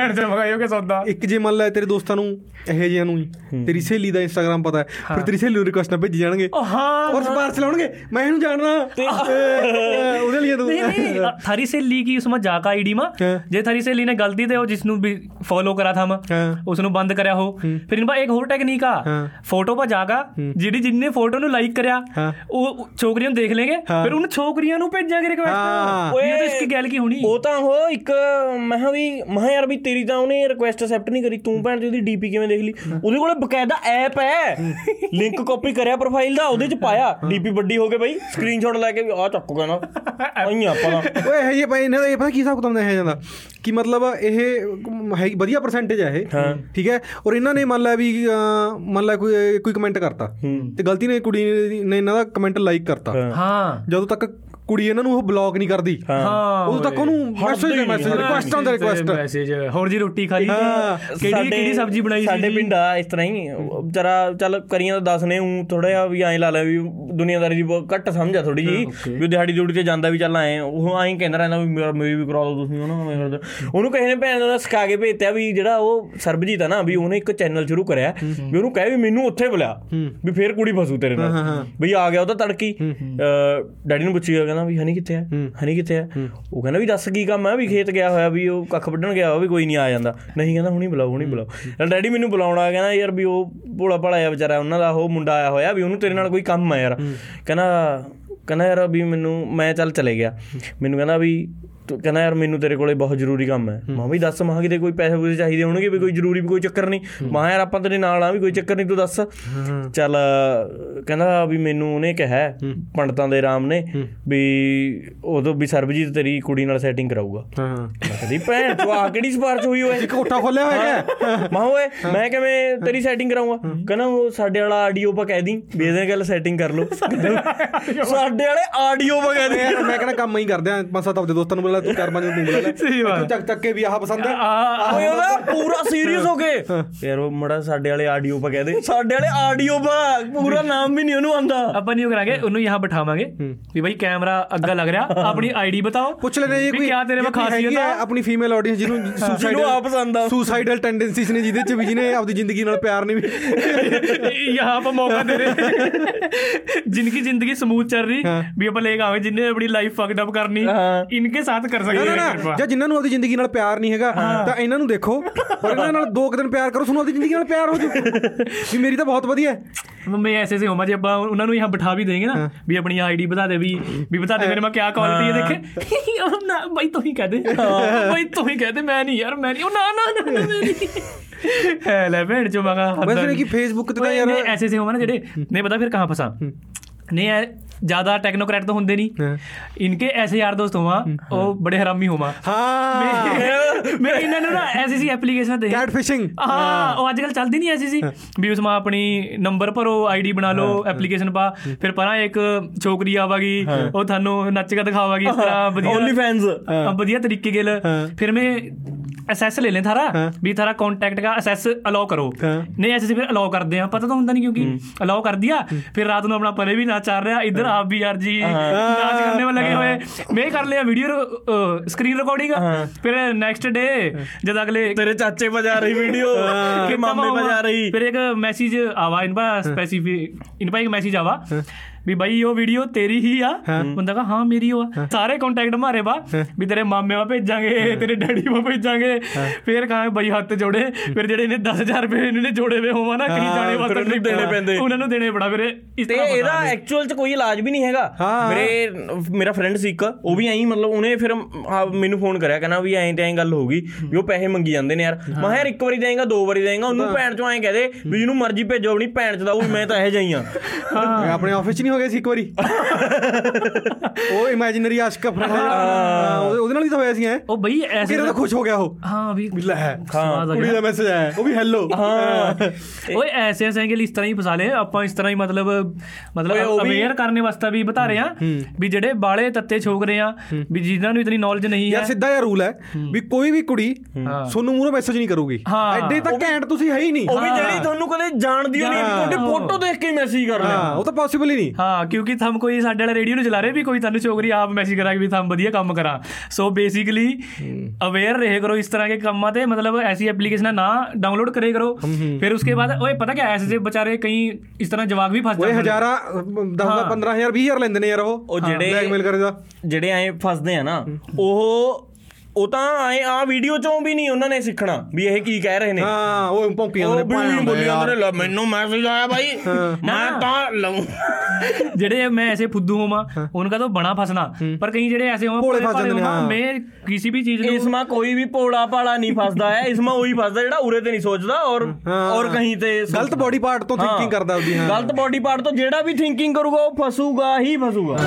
ਭੈਣ ਤੇ ਮਗਾਇਓ ਕੇ ਸੌਦਾ। ਇੱਕ ਜੇ ਮੰਨ ਲੈ ਤੇਰੇ ਦੋਸਤਾਂ ਨੂੰ ਇਹ ਜਿਆਂ ਨੂੰ ਹੀ ਤੇਰੀ ਸਹੇਲੀ ਦਾ ਇੰਸਟਾਗ੍ਰam ਪਤਾ ਹੈ ਫਿਰ ਤੇਰੀ ਸਹੇਲੀ ਨੂੰ ਰਿਕੁਐਸਟ ਨਾ ਭੇਜੀ ਜਾਣਗੇ। ਹਾਂ ਔਰ ਸਪਾਰਸ ਲਾਉਣਗੇ ਮੈਂ ਇਹਨੂੰ ਜਾਣਦਾ। ਉਹਦੇ ਲਈ ਤੂੰ। ਥਾਰੀ ਸਹੇਲੀ ਕੀ ਉਸਮਾ ਜਾਕਾ ਆਈਡੀ ਮਾ? ਜੇ ਥਾਰੀ ਸਹੇਲੀ ਨੇ ਗਲਤੀ ਤੇ ਉਹ ਜਿਸ ਨੂੰ ਵੀ ਫੋਲੋ ਕਰਾ ਥਾ ਮਾ ਉਸ ਨੂੰ ਬੰਦ ਕਰਿਆ ਹੋ। ਫਿਰ ਇਨਪਾ ਇੱਕ ਹੋਰ ਟੈਕਨੀਕ ਆ। ਫੋਟੋ ਪਾ ਜਾਗਾ ਜਿਹੜੀ ਜਿੰਨੇ ਫੋਟੋ ਨੂੰ ਲਾਈਕ ਕਰਿਆ ਉਹ ਛੋਕਰੀਆਂ ਨੂੰ ਦੇਖ ਲੇਗੇ ਫਿਰ ਉਹਨਾਂ ਛੋਕਰੀਆਂ ਨੂੰ ਭੇਜਾਂਗੇ ਰਿਕੁਐਸਟ ਇਹ ਤਾਂ ਇਸ ਕੀ ਗੱਲ ਕੀ ਹੋਣੀ? ਉਹ ਤਾਂ ਹੋ ਇੱਕ ਮੈਂ ਵੀ ਮੈਂ ਯਾਰ ਵੀ ਤੇਰੀ ਤਾਂ ਉਹਨੇ ਰਿਕੁਐਸਟ ਅਸੈਪਟ ਨਹੀਂ ਕਰੀ। ਤੂੰ ਭੈਣ ਦੀ ਉਹਦੀ ਡੀਪੀ ਕਿਵੇਂ ਦੇਖ ਲਈ? ਉਹਦੇ ਕੋਲੇ ਬਕਾਇਦਾ ਐਪ ਹੈ। ਲਿੰਕ ਕਾਪੀ ਕਰਿਆ ਪ੍ਰੋਫਾਈਲ ਦਾ ਉਹਦੇ ਚ ਪਾਇਆ। ਡੀਪੀ ਵੱਡੀ ਹੋ ਕੇ ਬਈ ਸਕਰੀਨਸ਼ਾਟ ਲੈ ਕੇ ਵੀ ਆ ਚੱਕੋ ਕਹਿੰਦਾ ਆਈ ਆਪਾਂ ਦਾ ਓਏ ਇਹ ਜੇ ਭਾਈ ਇਹਨਾਂ ਦਾ ਇਹ ਪਤਾ ਕੀ ਹਿਸਾਬ ਕਿਤਾਬ ਦਾ ਹੈ ਜਾਂਦਾ? ਕਿ ਮਤਲਬ ਇਹ ਹੈ ਵਧੀਆ ਪਰਸੈਂਟੇਜ ਹੈ ਇਹ। ਠੀਕ ਹੈ? ਔਰ ਇਹਨਾਂ ਨੇ ਮੰਨ ਲਿਆ ਵੀ ਮੰਨ ਲਿਆ ਕੋਈ ਕੋਈ ਕਮੈਂਟ ਕਰਤਾ। ਤੇ ਗਲਤੀ ਨੇ ਕੁੜੀ ਨੇ ਇਹਨਾਂ ਦਾ ਕਮੈਂਟ ਲਾਈਕ ਕਰਤਾ। ਹਾਂ। ਜਦੋਂ ਤੱਕ ਕੁੜੀ ਇਹਨਾਂ ਨੂੰ ਉਹ ਬਲੌਕ ਨਹੀਂ ਕਰਦੀ। ਹਾਂ। ਉਦੋਂ ਤੱਕ ਉਹਨੂੰ ਮੈਸੇਜ ਤੇ ਮੈਸੇਜ ਰਿਕੁਐਸਟ ਆਨ ਦਾ ਰਿਕੁਐਸਟ ਮੈਸੇਜ ਹੋਰ ਜੀ ਰੋਟੀ ਖਾ ਲਈ ਹਾਂ। ਕਿਹੜੀ ਕਿਹੜੀ ਸਬਜ਼ੀ ਬਣਾਈ ਸੀ ਸਾਡੇ? ਪਿੰਡ ਆ ਇਸ ਤਰ੍ਹਾਂ ਹੀ। ਜਰਾ ਚੱਲ ਕਰੀਆਂ ਤਾਂ ਦੱਸ ਨੇ ਹੂੰ ਥੋੜਾ ਜਿਹਾ ਵੀ ਐਂ ਲਾ ਲੈ ਵੀ ਦੁਨੀਆਦਾਰੀ ਦੀ ਬਹੁਤ ਘੱਟ ਸਮਝ ਆ ਥੋੜੀ ਜੀ ਵੀ ਦਿਹਾੜੀ ਜੁੜੀ ਤੇ ਜਾਂਦਾ ਵੀ ਚੱਲ ਐ। ਉਹ ਐਂ ਕਹਿੰਦਾ ਰਹਿੰਦਾ ਵੀ ਮੇਰਾ ਮੇਰੀ ਵੀ ਕਰਾ ਦਿਓ ਤੁਸੀਂ ਉਹਨਾਂ ਉਹਨੂੰ ਕਿਸੇ ਨੇ ਭੈਣ ਦਾ ਸਿਖਾ ਕੇ ਭੇਜਿਆ ਵੀ ਜਿਹੜਾ ਉਹ ਸਰਬਜੀਤ ਆ ਨਾ ਵੀ ਉਹਨੇ ਇੱਕ ਚੈਨਲ ਸ਼ੁਰੂ ਕਰਿਆ। ਵੀ ਉਹਨੂੰ ਕਹੇ ਵੀ ਮੈਨੂੰ ਉੱਥੇ ਬੁਲਾ। ਵੀ ਫੇਰ ਕੁੜੀ ਫਸੂ ਤੇਰੇ ਨਾਲ। ਵੀ ਆ ਗਿਆ ਉਹ ਤਾਂ ਤੜਕੀ ਡੈਡੀ ਨੂੰ ਪੁੱਛਿਆ ਕਹਿੰਦਾ ਵੀ ਹਨੀ ਕਿੱਥੇ ਆ? ਹਨੀ ਕਿੱਥੇ ਆ? ਉਹ ਕਹਿੰਦਾ ਵੀ ਦੱਸ ਕੀ ਕੰਮ ਆ? ਵੀ ਖੇਤ ਗਿਆ ਹੋਇਆ ਵੀ ਉਹ ਕੱਖ ਵੱਢਣ ਗਿਆ ਵੀ ਕੋਈ ਨਹੀਂ ਆ ਜਾਂਦਾ। ਨਹੀਂ ਕਹਿੰਦਾ ਹੁਣੀ ਬੁਲਾਓ ਹੁਣੀ ਬੁਲਾਓ। ਡੈਡੀ ਮੈਨੂੰ ਬੁਲਾਉਣਾ ਕਹਿੰਦਾ ਯਾਰ ਵੀ ਉਹ ਭੋਲਾ ਭਾਲਾ ਆ ਵਿਚਾਰਾ ਉਹਨਾਂ ਦਾ ਉਹ ਮੁੰਡਾ ਆਇਆ ਹੋਇਆ ਵੀ ਉਹਨੂੰ ਤੇਰੇ ਨਾਲ ਕੋਈ ਕੰਮ ਆ ਯਾਰ। ਕਹਿੰਦਾ ਕਹਿੰਦਾ ਯਾਰ ਵੀ ਮੈਨੂੰ ਮੈਂ ਚੱਲ ਚਲੇ ਗਿਆ। ਮੈਨੂੰ ਕਹਿੰਦਾ ਵੀ ਕਹਿੰਦਾ ਯਾਰ ਮੈਨੂੰ ਤੇਰੇ ਕੋਲੇ ਬਹੁਤ ਜ਼ਰੂਰੀ ਕੰਮ ਹੈ। ਮਾਂ ਵੀ ਦੱਸ ਮਾਂ ਕਿਤੇ ਕੋਈ ਪੈਸੇ ਪੂਸੇ ਚਾਹੀਦੇ ਹੋਣਗੇ ਵੀ ਕੋਈ ਜ਼ਰੂਰੀ ਵੀ ਕੋਈ ਚੱਕਰ ਨਹੀਂ। ਮਾਂ ਯਾਰ ਆਪਾਂ ਤੇਰੇ ਨਾਲ ਆ ਵੀ ਕੋਈ ਚੱਕਰ ਨਹੀਂ ਤੂੰ ਦੱਸ। ਚੱਲ ਕਹਿੰਦਾ ਵੀ ਮੈਨੂੰ ਉਹਨੇ ਕਿਹਾ ਪੰਡਤਾਂ ਦੇ ਰਾਮ ਨੇ ਵੀ ਉਦੋਂ ਵੀ ਸਰਬਜੀਤ ਤੇਰੀ ਕੁੜੀ ਨਾਲ ਸੈਟਿੰਗ ਕਰਾਊਗਾ। ਹਾਂ। ਮੈਂ ਕਹਿੰਦੀ ਭੈਣ ਤੂੰ ਆ ਕਿਹੜੀ ਸਪਾਰਚ ਹੋਈ ਓਏ? ਇੱਕ ਕੋਠਾ ਖੋਲਿਆ ਹੋਇਆ ਹੈ। ਮਾਂ ਓਏ ਮੈਂ ਕਿਵੇਂ ਤੇਰੀ ਸੈਟਿੰਗ ਕਰਾਉਂਗਾ ਕਹਿੰਦਾ ਉਹ ਸਾਡੇ ਵਾਲਾ ਆਡੀਓ ਪਾ ਕਹਿ ਦੀ ਵੀ ਇਹਦੇ ਗੱਲ ਸੈਟਿੰਗ ਕਰ ਲਓ। ਸਾਡੇ ਵਾਲੇ ਆਡੀਓ ਪਾ ਕਹਿ ਦੀ। ਮੈਂ ਕਹਿੰਦਾ ਕੰਮ ਹੀ ਕਰਦੇ ਆ ਪੰਜ ਸੱਤ ਆਪਦੇ ਦੋਸਤਾਂ ਨੂੰ ਬੁਲਾ ਲੈ ਤੂੰ ਚਾਰ ਪੰਜ ਉਂਗਲਾਂ ਲੈ। ਸਹੀ ਬਾਤ। ਚੱਕ ਚੱਕ ਕੇ ਵੀ ਆਹ ਪਸੰਦ ਹੈ। ਓਏ ਉਹਦਾ ਪੂਰਾ ਸੀਰੀਅਸ ਹੋ ਕੇ। ਯਾਰ ਉਹ ਮੜਾ ਸਾਡੇ ਵਾਲੇ ਆਡੀਓ ਪਾ ਕਹਦੇ ਸਾਡੇ ਵਾਲੇ ਆਡੀਓ ਪਾ ਪੂਰਾ ਨਾਮ ਵੀ ਨਹੀਂ ਉਹਨੂੰ ਆਂਦਾ ਆਪਾਂ ਨਹੀਂ ਕਰਾਂਗੇ ਉਹਨੂੰ ਯਹਾਂ ਬਿਠਾਵਾਂਗੇ। ਵੀ ਭਾਈ ਕੈਮਰਾ ਅੱਗਾ ਲੱਗ ਰਿਹਾ ਆਪਣੀ ਆਈਡੀ ਬਤਾਓ। ਪੁੱਛ ਲੈਣੇ ਜੀ ਕੋਈ ਕੀ ਤੇਰੇ ਵਿੱਚ ਖਾਸੀਅਤ ਹੈ ਆਪਣੀ ਫੀਮੇਲ ਆਡੀਅנס ਜਿਹਨੂੰ ਸੁਸਾਈਡਲ ਆਪ ਪਸੰਦ ਆ। ਸੁਸਾਈਡਲ ਟੈਂਡੈਂਸੀਜ਼ ਨੇ ਜਿਹਦੇ ਚ ਵੀ ਜਿਹਨੇ ਆਪਣੀ ਜ਼ਿੰਦਗੀ ਨਾਲ ਪਿਆਰ ਨਹੀਂ ਯਹਾਂ ਪਾ ਮੌਕਾ ਦੇ ਰਹੇ। ਜਿੰਨ ਕੀ ਜ਼ਿੰਦਗੀ ਸਮੂਥ ਚੱਲ ਰਹੀ। ਵੀ ਆਪਾਂ ਲੈ ਕੇ ਆਵੇਂ ਜਿੰਨੇ ਆਪਣੀ ਲਾਈਫ ਫੱਕਡ ਅਪ ਕਰਨੀ। ਇਨਕੇ ਸਾਥ ਕਰ ਸਕਦੀ ਹੈ ਨਾ ਨਾ ਜਾਂ ਜਿਨ੍ਹਾਂ ਨੂੰ ਆਪਣੀ ਜ਼ਿੰਦਗੀ ਨਾਲ ਪਿਆਰ ਨਹੀਂ ਹੈਗਾ ਤਾਂ ਇਹਨਾਂ ਨੂੰ ਦੇਖੋ। ਪਰ ਇਹਨਾਂ ਨਾਲ ਦੋ ਕੁ ਦਿਨ ਪਿਆਰ ਕਰੋ ਤੁਹਾਨੂੰ ਆਪਣੀ ਜ਼ਿੰਦਗੀ ਨਾਲ ਪਿਆਰ ਹੋ ਜੂ ਵੀ ਮੇਰੀ ਤਾਂ ਬਹੁਤ ਵਧੀਆ ਹੈ। ਮੈਂ ਐਸੇ ਐਸੇ ਹੋਮਾ ਜੀ ਆਪਾਂ ਉਹਨਾਂ ਨੂੰ ਯਹਾਂ ਬਿਠਾ ਵੀ ਦੇਂਗੇ ਨਾ ਵੀ ਆਪਣੀ ਆਈਡੀ ਬਤਾ ਦੇ ਵੀ ਵੀ ਬਤਾ ਦੇ ਮੇਰੇ ਮੈਂ ਕੀ ਕੁਆਲਿਟੀ ਹੈ। ਦੇਖੇ? ਨਾ ਬਾਈ ਤੂੰ ਹੀ ਕਹਦੇ ਬਾਈ ਤੂੰ ਹੀ ਕਹਦੇ ਮੈਂ ਨਹੀਂ ਯਾਰ ਮੈਂ ਨਹੀਂ। ਉਹ ਨਾ ਨਾ ਨਾ ਮੇਰੀ। ਹੈ ਲੈ ਭੈਣ ਜੋ ਮਗਾ ਬਸ ਇਹ ਕਿ ਫੇਸਬੁੱਕ ਤੇ ਤਾਂ ਯਾਰ ਐਸੇ ਐਸੇ ਹੋਮਾ ਨਾ ਜਿਹੜੇ ਨਹੀਂ ਪਤਾ ਫਿਰ ਕਹਾਂ ਫਸਾਂ। ਨਹੀਂ ਐ ਜ਼ਿਆਦਾ ਟੈਕਨੋਕ੍ਰੈਟ ਤਾਂ ਹੁੰਦੇ ਨਹੀਂ। ਇਨਕੇ ਐਸੇ ਯਾਰ ਦੋਸਤ ਹੋਵਾ ਉਹ ਬੜੇ ਹਰਾਮੀ ਹੋਵਾ। ਹਾਂ। ਮੈਂ ਇਹਨਾਂ ਨੂੰ ਨਾ ਐਸੀ ਸੀ ਐਪਲੀਕੇਸ਼ਨ ਦੇ ਕੈਟ ਫਿਸ਼ਿੰਗ ਹਾਂ ਉਹ ਅੱਜ ਕੱਲ ਚੱਲਦੀ ਨਹੀਂ ਐਸੀ ਸੀ। ਵੀ ਉਸ ਮਾ ਆਪਣੀ ਨੰਬਰ ਭਰੋ ਆਈਡੀ ਬਣਾ ਲਓ ਐਪਲੀਕੇਸ਼ਨ ਪਾ। ਫਿਰ ਪਰਾਂ ਇੱਕ ਛੋਕਰੀ ਆਵਾਗੀ ਉਹ ਤੁਹਾਨੂੰ ਨੱਚ ਕੇ ਦਿਖਾਵਾਗੀ ਇਸ ਤਰ੍ਹਾਂ ਵਧੀਆ ਓਨਲੀ ਫੈਨਸ ਵਧੀਆ ਤਰੀਕੇ ਨਾਲ। ਫਿਰ ਮੈਂ ਐਸਐਸ ਲੈ ਲੈਂ ਥਾਰਾ ਵੀ ਥਾਰਾ ਕੰਟੈਕਟ ਦਾ ਐਸਐਸ ਅਲਾਉ ਕਰੋ। ਨਹੀਂ ਐਸਐਸ ਫਿਰ ਅਲਾਉ ਕਰਦੇ ਆ ਪਤਾ ਤਾਂ ਹੁੰਦਾ ਨਹੀਂ ਕਿਉਂਕਿ ਅਲਾਉ ਕਰ ਦਿਆ ਫਿਰ ਰਾਤ ਨੂੰ ਆਪਣਾ ਪਰੇ ਵੀ ਨਾ ਚਾਰ ਰਿਹਾ ਇਧਰ ਆਪ ਵੀ ਯਾਰ ਜੀ ਨਾਚ ਕਰਨੇ ਵਾਲੇ ਲਗੇ ਹੋਏ। ਮੈਂ ਕਰ ਲਿਆ ਵੀਡੀਓ ਸਕਰੀਨ ਰਿਕਾਰਡਿੰਗ ਫਿਰ ਨੈਕਸਟ ਡੇ ਜਦ ਅਗਲੇ ਤੇਰੇ ਚਾਚੇ ਵਜਾ ਰਹੀ ਵੀਡੀਓ ਕਿ ਮਾਮੇ ਵਜਾ ਰਹੀ। ਫਿਰ ਇੱਕ ਮੈਸੇਜ ਆਵਾ ਇਨਪਾ ਸਪੈਸੀਫਿਕ ਇਨਪਾ ਇੱਕ ਮੈਸੇਜ ਆਵਾ। ਵੀ ਬਾਈ ਉਹ ਵੀਡੀਓ ਤੇਰੀ ਹੀ ਆ। ਬੰਦਾ ਕਹਾ ਹਾਂ ਮੇਰੀ ਉਹ ਆ। ਸਾਰੇ ਕੰਟੈਕਟ ਮਾਰੇ ਬਾ ਵੀ ਤੇਰੇ ਮਾਮੇ ਵਾ ਭੇਜਾਂਗੇ ਤੇਰੇ ਡੈਡੀ ਵਾ ਭੇਜਾਂਗੇ। ਫਿਰ ਕਹਾ ਬਾਈ ਹੱਥ ਜੋੜੇ। ਫਿਰ ਜਿਹੜੇ ਇਹਨੇ 10000 ਰੁਪਏ ਇਹਨਾਂ ਨੇ ਜੋੜੇ ਵੇ ਹੋਵਾ ਨਾ ਕਹੀਂ ਜਾਣੇ ਵਾਸਤੇ ਉਹਨੂੰ ਦੇਣੇ ਪੈਂਦੇ। ਉਹਨਾਂ ਨੂੰ ਦੇਣੇ ਪੜਾ ਫਿਰ ਇਸ ਤੇ ਇਹਦਾ ਨਹੀਂ। ਐਕਚੁਅਲ ਚ ਕੋਈ ਇਲਾਜ ਵੀ ਨਹੀਂ ਹੈਗਾ। ਮੇਰੇ ਮੇਰਾ ਫਰੈਂਡ ਸੀ ਇੱਕ ਉਹ ਵੀ ਐਂ ਮਤਲਬ ਉਹਨੇ ਫਿਰ ਮੈਨੂੰ ਫੋਨ ਕਰਿਆ ਕਹਿੰਦਾ ਵੀ ਐਂ ਤੇ ਐਂ ਗੱਲ ਹੋ ਗਈ ਵੀ ਉਹ ਪੈਸੇ ਮੰਗੀ ਜਾਂਦੇ ਨੇ ਯਾਰ। ਮੈਂ ਯਾਰ ਇੱਕ ਵਾਰੀ ਦੇਂਗਾ ਦੋ ਵਾਰੀ ਦੇਂਗਾ ਉਹਨੂੰ ਭੈਣ ਚੋਂ ਐਂ ਕਹਦੇ ਵੀ ਜਿਹਨੂੰ ਮਰਜ਼ੀ ਭੇਜੋ ਆਪਣੀ ਭੈਣ ਚ ਦਾ ਉਹ ਮੈਂ ਤਾਂ ਇਹ ਜਾਈਆਂ ਆਪਣੇ ਆਫਿਸ 'ਚ ਨਹੀਂ ਹੋ ਗਿਆ ਸੀ ਇੱਕ ਵਾਰੀ। ਉਹ ਇਮੇਜਿਨਰੀ ਆਸ਼ਕ ਫਰੈਂਡ ਉਹਦੇ ਨਾਲ ਹੀ ਤਾਂ ਹੋਇਆ ਸੀ ਐ ਉਹ ਬਈ ਐਸੇ ਕਿਹੜਾ ਤਾਂ ਖੁਸ਼ ਹੋ ਗਿਆ ਉਹ। ਹਾਂ ਵੀ ਲੈ ਆ ਕੁੜੀ ਦਾ ਮੈਸੇਜ ਆਇਆ ਉਹ ਵੀ ਹੈਲੋ ਓਏ ਐਸੇ ਐਸੇ ਕਿ ਇਸ ਤਰ੍ਹਾਂ ਹੀ ਫਸਾ ਲਏ ਆਪਾਂ ਇਸ ਤਰ੍ਹਾਂ ਹੀ ਮਤਲਬ ਮਤਲਬ ਅਵੇਅਰ ਕਰਨੇ ਵਾਸਤੇ ਵੀ ਬਤਾ ਰਹੇ ਆ ਵੀ ਜਿਹੜੇ ਬਾਲੇ ਤੱਤੇ ਛੋਕ ਰਹੇ ਆ ਵੀ ਜਿਨ੍ਹਾਂ ਨੂੰ ਇਤਨੀ ਨੌਲੇਜ ਨਹੀਂ ਯਾਰ ਹੈ। ਸਿੱਧਾ ਜਿਹਾ ਰੂਲ ਹੈ ਵੀ ਕੋਈ ਵੀ ਕੁੜੀ ਹਾਂ। ਤੁਹਾਨੂੰ ਮੂਹਰੋਂ ਮੈਸੇਜ ਨਹੀਂ ਕਰੂਗੀ। ਹਾਂ। ਐਡੇ ਤਾਂ ਘੈਂਟ ਤੁਸੀਂ ਹੈ ਹੀ ਨਹੀਂ। ਉਹ ਵੀ ਜਿਹੜੀ ਤੁਹਾਨੂੰ ਕਦੇ ਜਾਣਦੀ ਨਹੀਂ ਹਾਂ। ਤੁਹਾਡੀ ਫੋਟੋ ਦੇਖ ਕੇ ਮੈਸੇਜ ਕਰ ਲਿਆ। ਹਾਂ ਉਹ ਤਾਂ ਪੋਸੀਬਲ ਹੀ ਨਹੀਂ। ਹਾਂ ਕਿਉਂਕਿ ਥੰਮ ਕੋਈ ਸਾਡੇ ਵਾਲਾ ਰੇਡੀਓ ਨੂੰ ਚਲਾ ਰਿਹਾ ਵੀ ਕੋਈ ਤੁਹਾਨੂੰ ਚੋਗਰੀ ਆਪ ਮੈਸੇਜ ਕਰਾ ਕੇ ਵੀ ਥੰਮ ਵਧੀਆ ਕੰਮ ਕਰਾਂ। ਸੋ ਬੇਸਿਕਲੀ ਅਵੇਅਰ ਰਹੇ ਕਰੋ ਇਸ ਤਰ੍ਹਾਂ ਦੇ ਕੰਮਾਂ ਤੇ ਮਤਲਬ ਐਸੀ ਐਪਲੀਕੇਸ਼ਨਾਂ ਨਾ ਡਾਊਨਲੋਡ ਕਰੇ। ਕਰੋ ਫਿਰ ਉਸਕੇ ਬਾਅਦ ਓਏ ਪਤਾ ਕਿ ਐਸੇ ਜੇ ਵਿਚਾਰੇ ਕਈ ਇਸ ਤਰ੍ਹਾਂ ਜਵਾਬ ਵੀ ਫਸ ਜਾਂਦੇ ਓਏ ਹਜ਼ਾਰਾਂ 10 15000 20000 ਲੈਂਦੇ ਨੇ ਯਾਰ ਉਹ। ਜਿਹੜੇ ਬਲੈਕਮੇਲ ਕਰਦੇ ਦਾ ਜਿਹੜੇ ਐ ਫਸਦੇ ਆ ਨਾ ਉਹ ਉਹ ਤਾਂ ਆਏ ਆ ਵੀਡੀਓ ਚੋਂ ਵੀ ਨਹੀਂ ਉਹਨਾਂ ਨੇ ਸਿੱਖਣਾ ਵੀ ਇਹ ਕੀ ਕਹਿ ਰਹੇ ਨੇ। ਹਾਂ ਉਹ ਭੌਂਕੀਆਂ ਨੇ ਪਾਇਆ ਬੋਲੀਆਂ ਮੇਰੇ ਮੈਨੂੰ ਮੈਸੇਜ ਆਇਆ ਭਾਈ ਮੈਂ ਤਾਂ ਲਉ ਜਿਹੜੇ ਮੈਂ ਐਸੇ ਫੁੱਦੂ ਹੋਵਾਂ ਉਹਨਾਂ ਤੋਂ ਬਣਾ ਫਸਣਾ। ਪਰ ਕਈ ਜਿਹੜੇ ਐਸੇ ਹੋਵਾਂ ਭੋਲੇ ਫਸ ਜਾਂਦੇ ਹਾਂ। ਮੈਂ ਕਿਸੇ ਵੀ ਚੀਜ਼ ਨੂੰ ਇਸ ਮਾ ਕੋਈ ਵੀ ਭੋਲਾ ਭਾਲਾ ਨਹੀਂ ਫਸਦਾ ਹੈ ਇਸ ਮਾ ਉਹੀ ਫਸਦਾ ਜਿਹੜਾ ਉਰੇ ਤੇ ਨਹੀਂ ਸੋਚਦਾ ਔਰ ਔਰ ਕਹੀਂ ਤੇ ਗਲਤ ਬਾਡੀ ਪਾਰਟ ਤੋਂ ਥਿੰਕਿੰਗ ਕਰਦਾ ਉਹਦੀ ਹਾਂ। ਗਲਤ ਬਾਡੀ ਪਾਰਟ ਤੋਂ ਜਿਹੜਾ ਵੀ ਥਿੰਕਿੰਗ ਕਰੂਗਾ ਉਹ ਫਸੂਗਾ ਹੀ ਫਸੂਗਾ।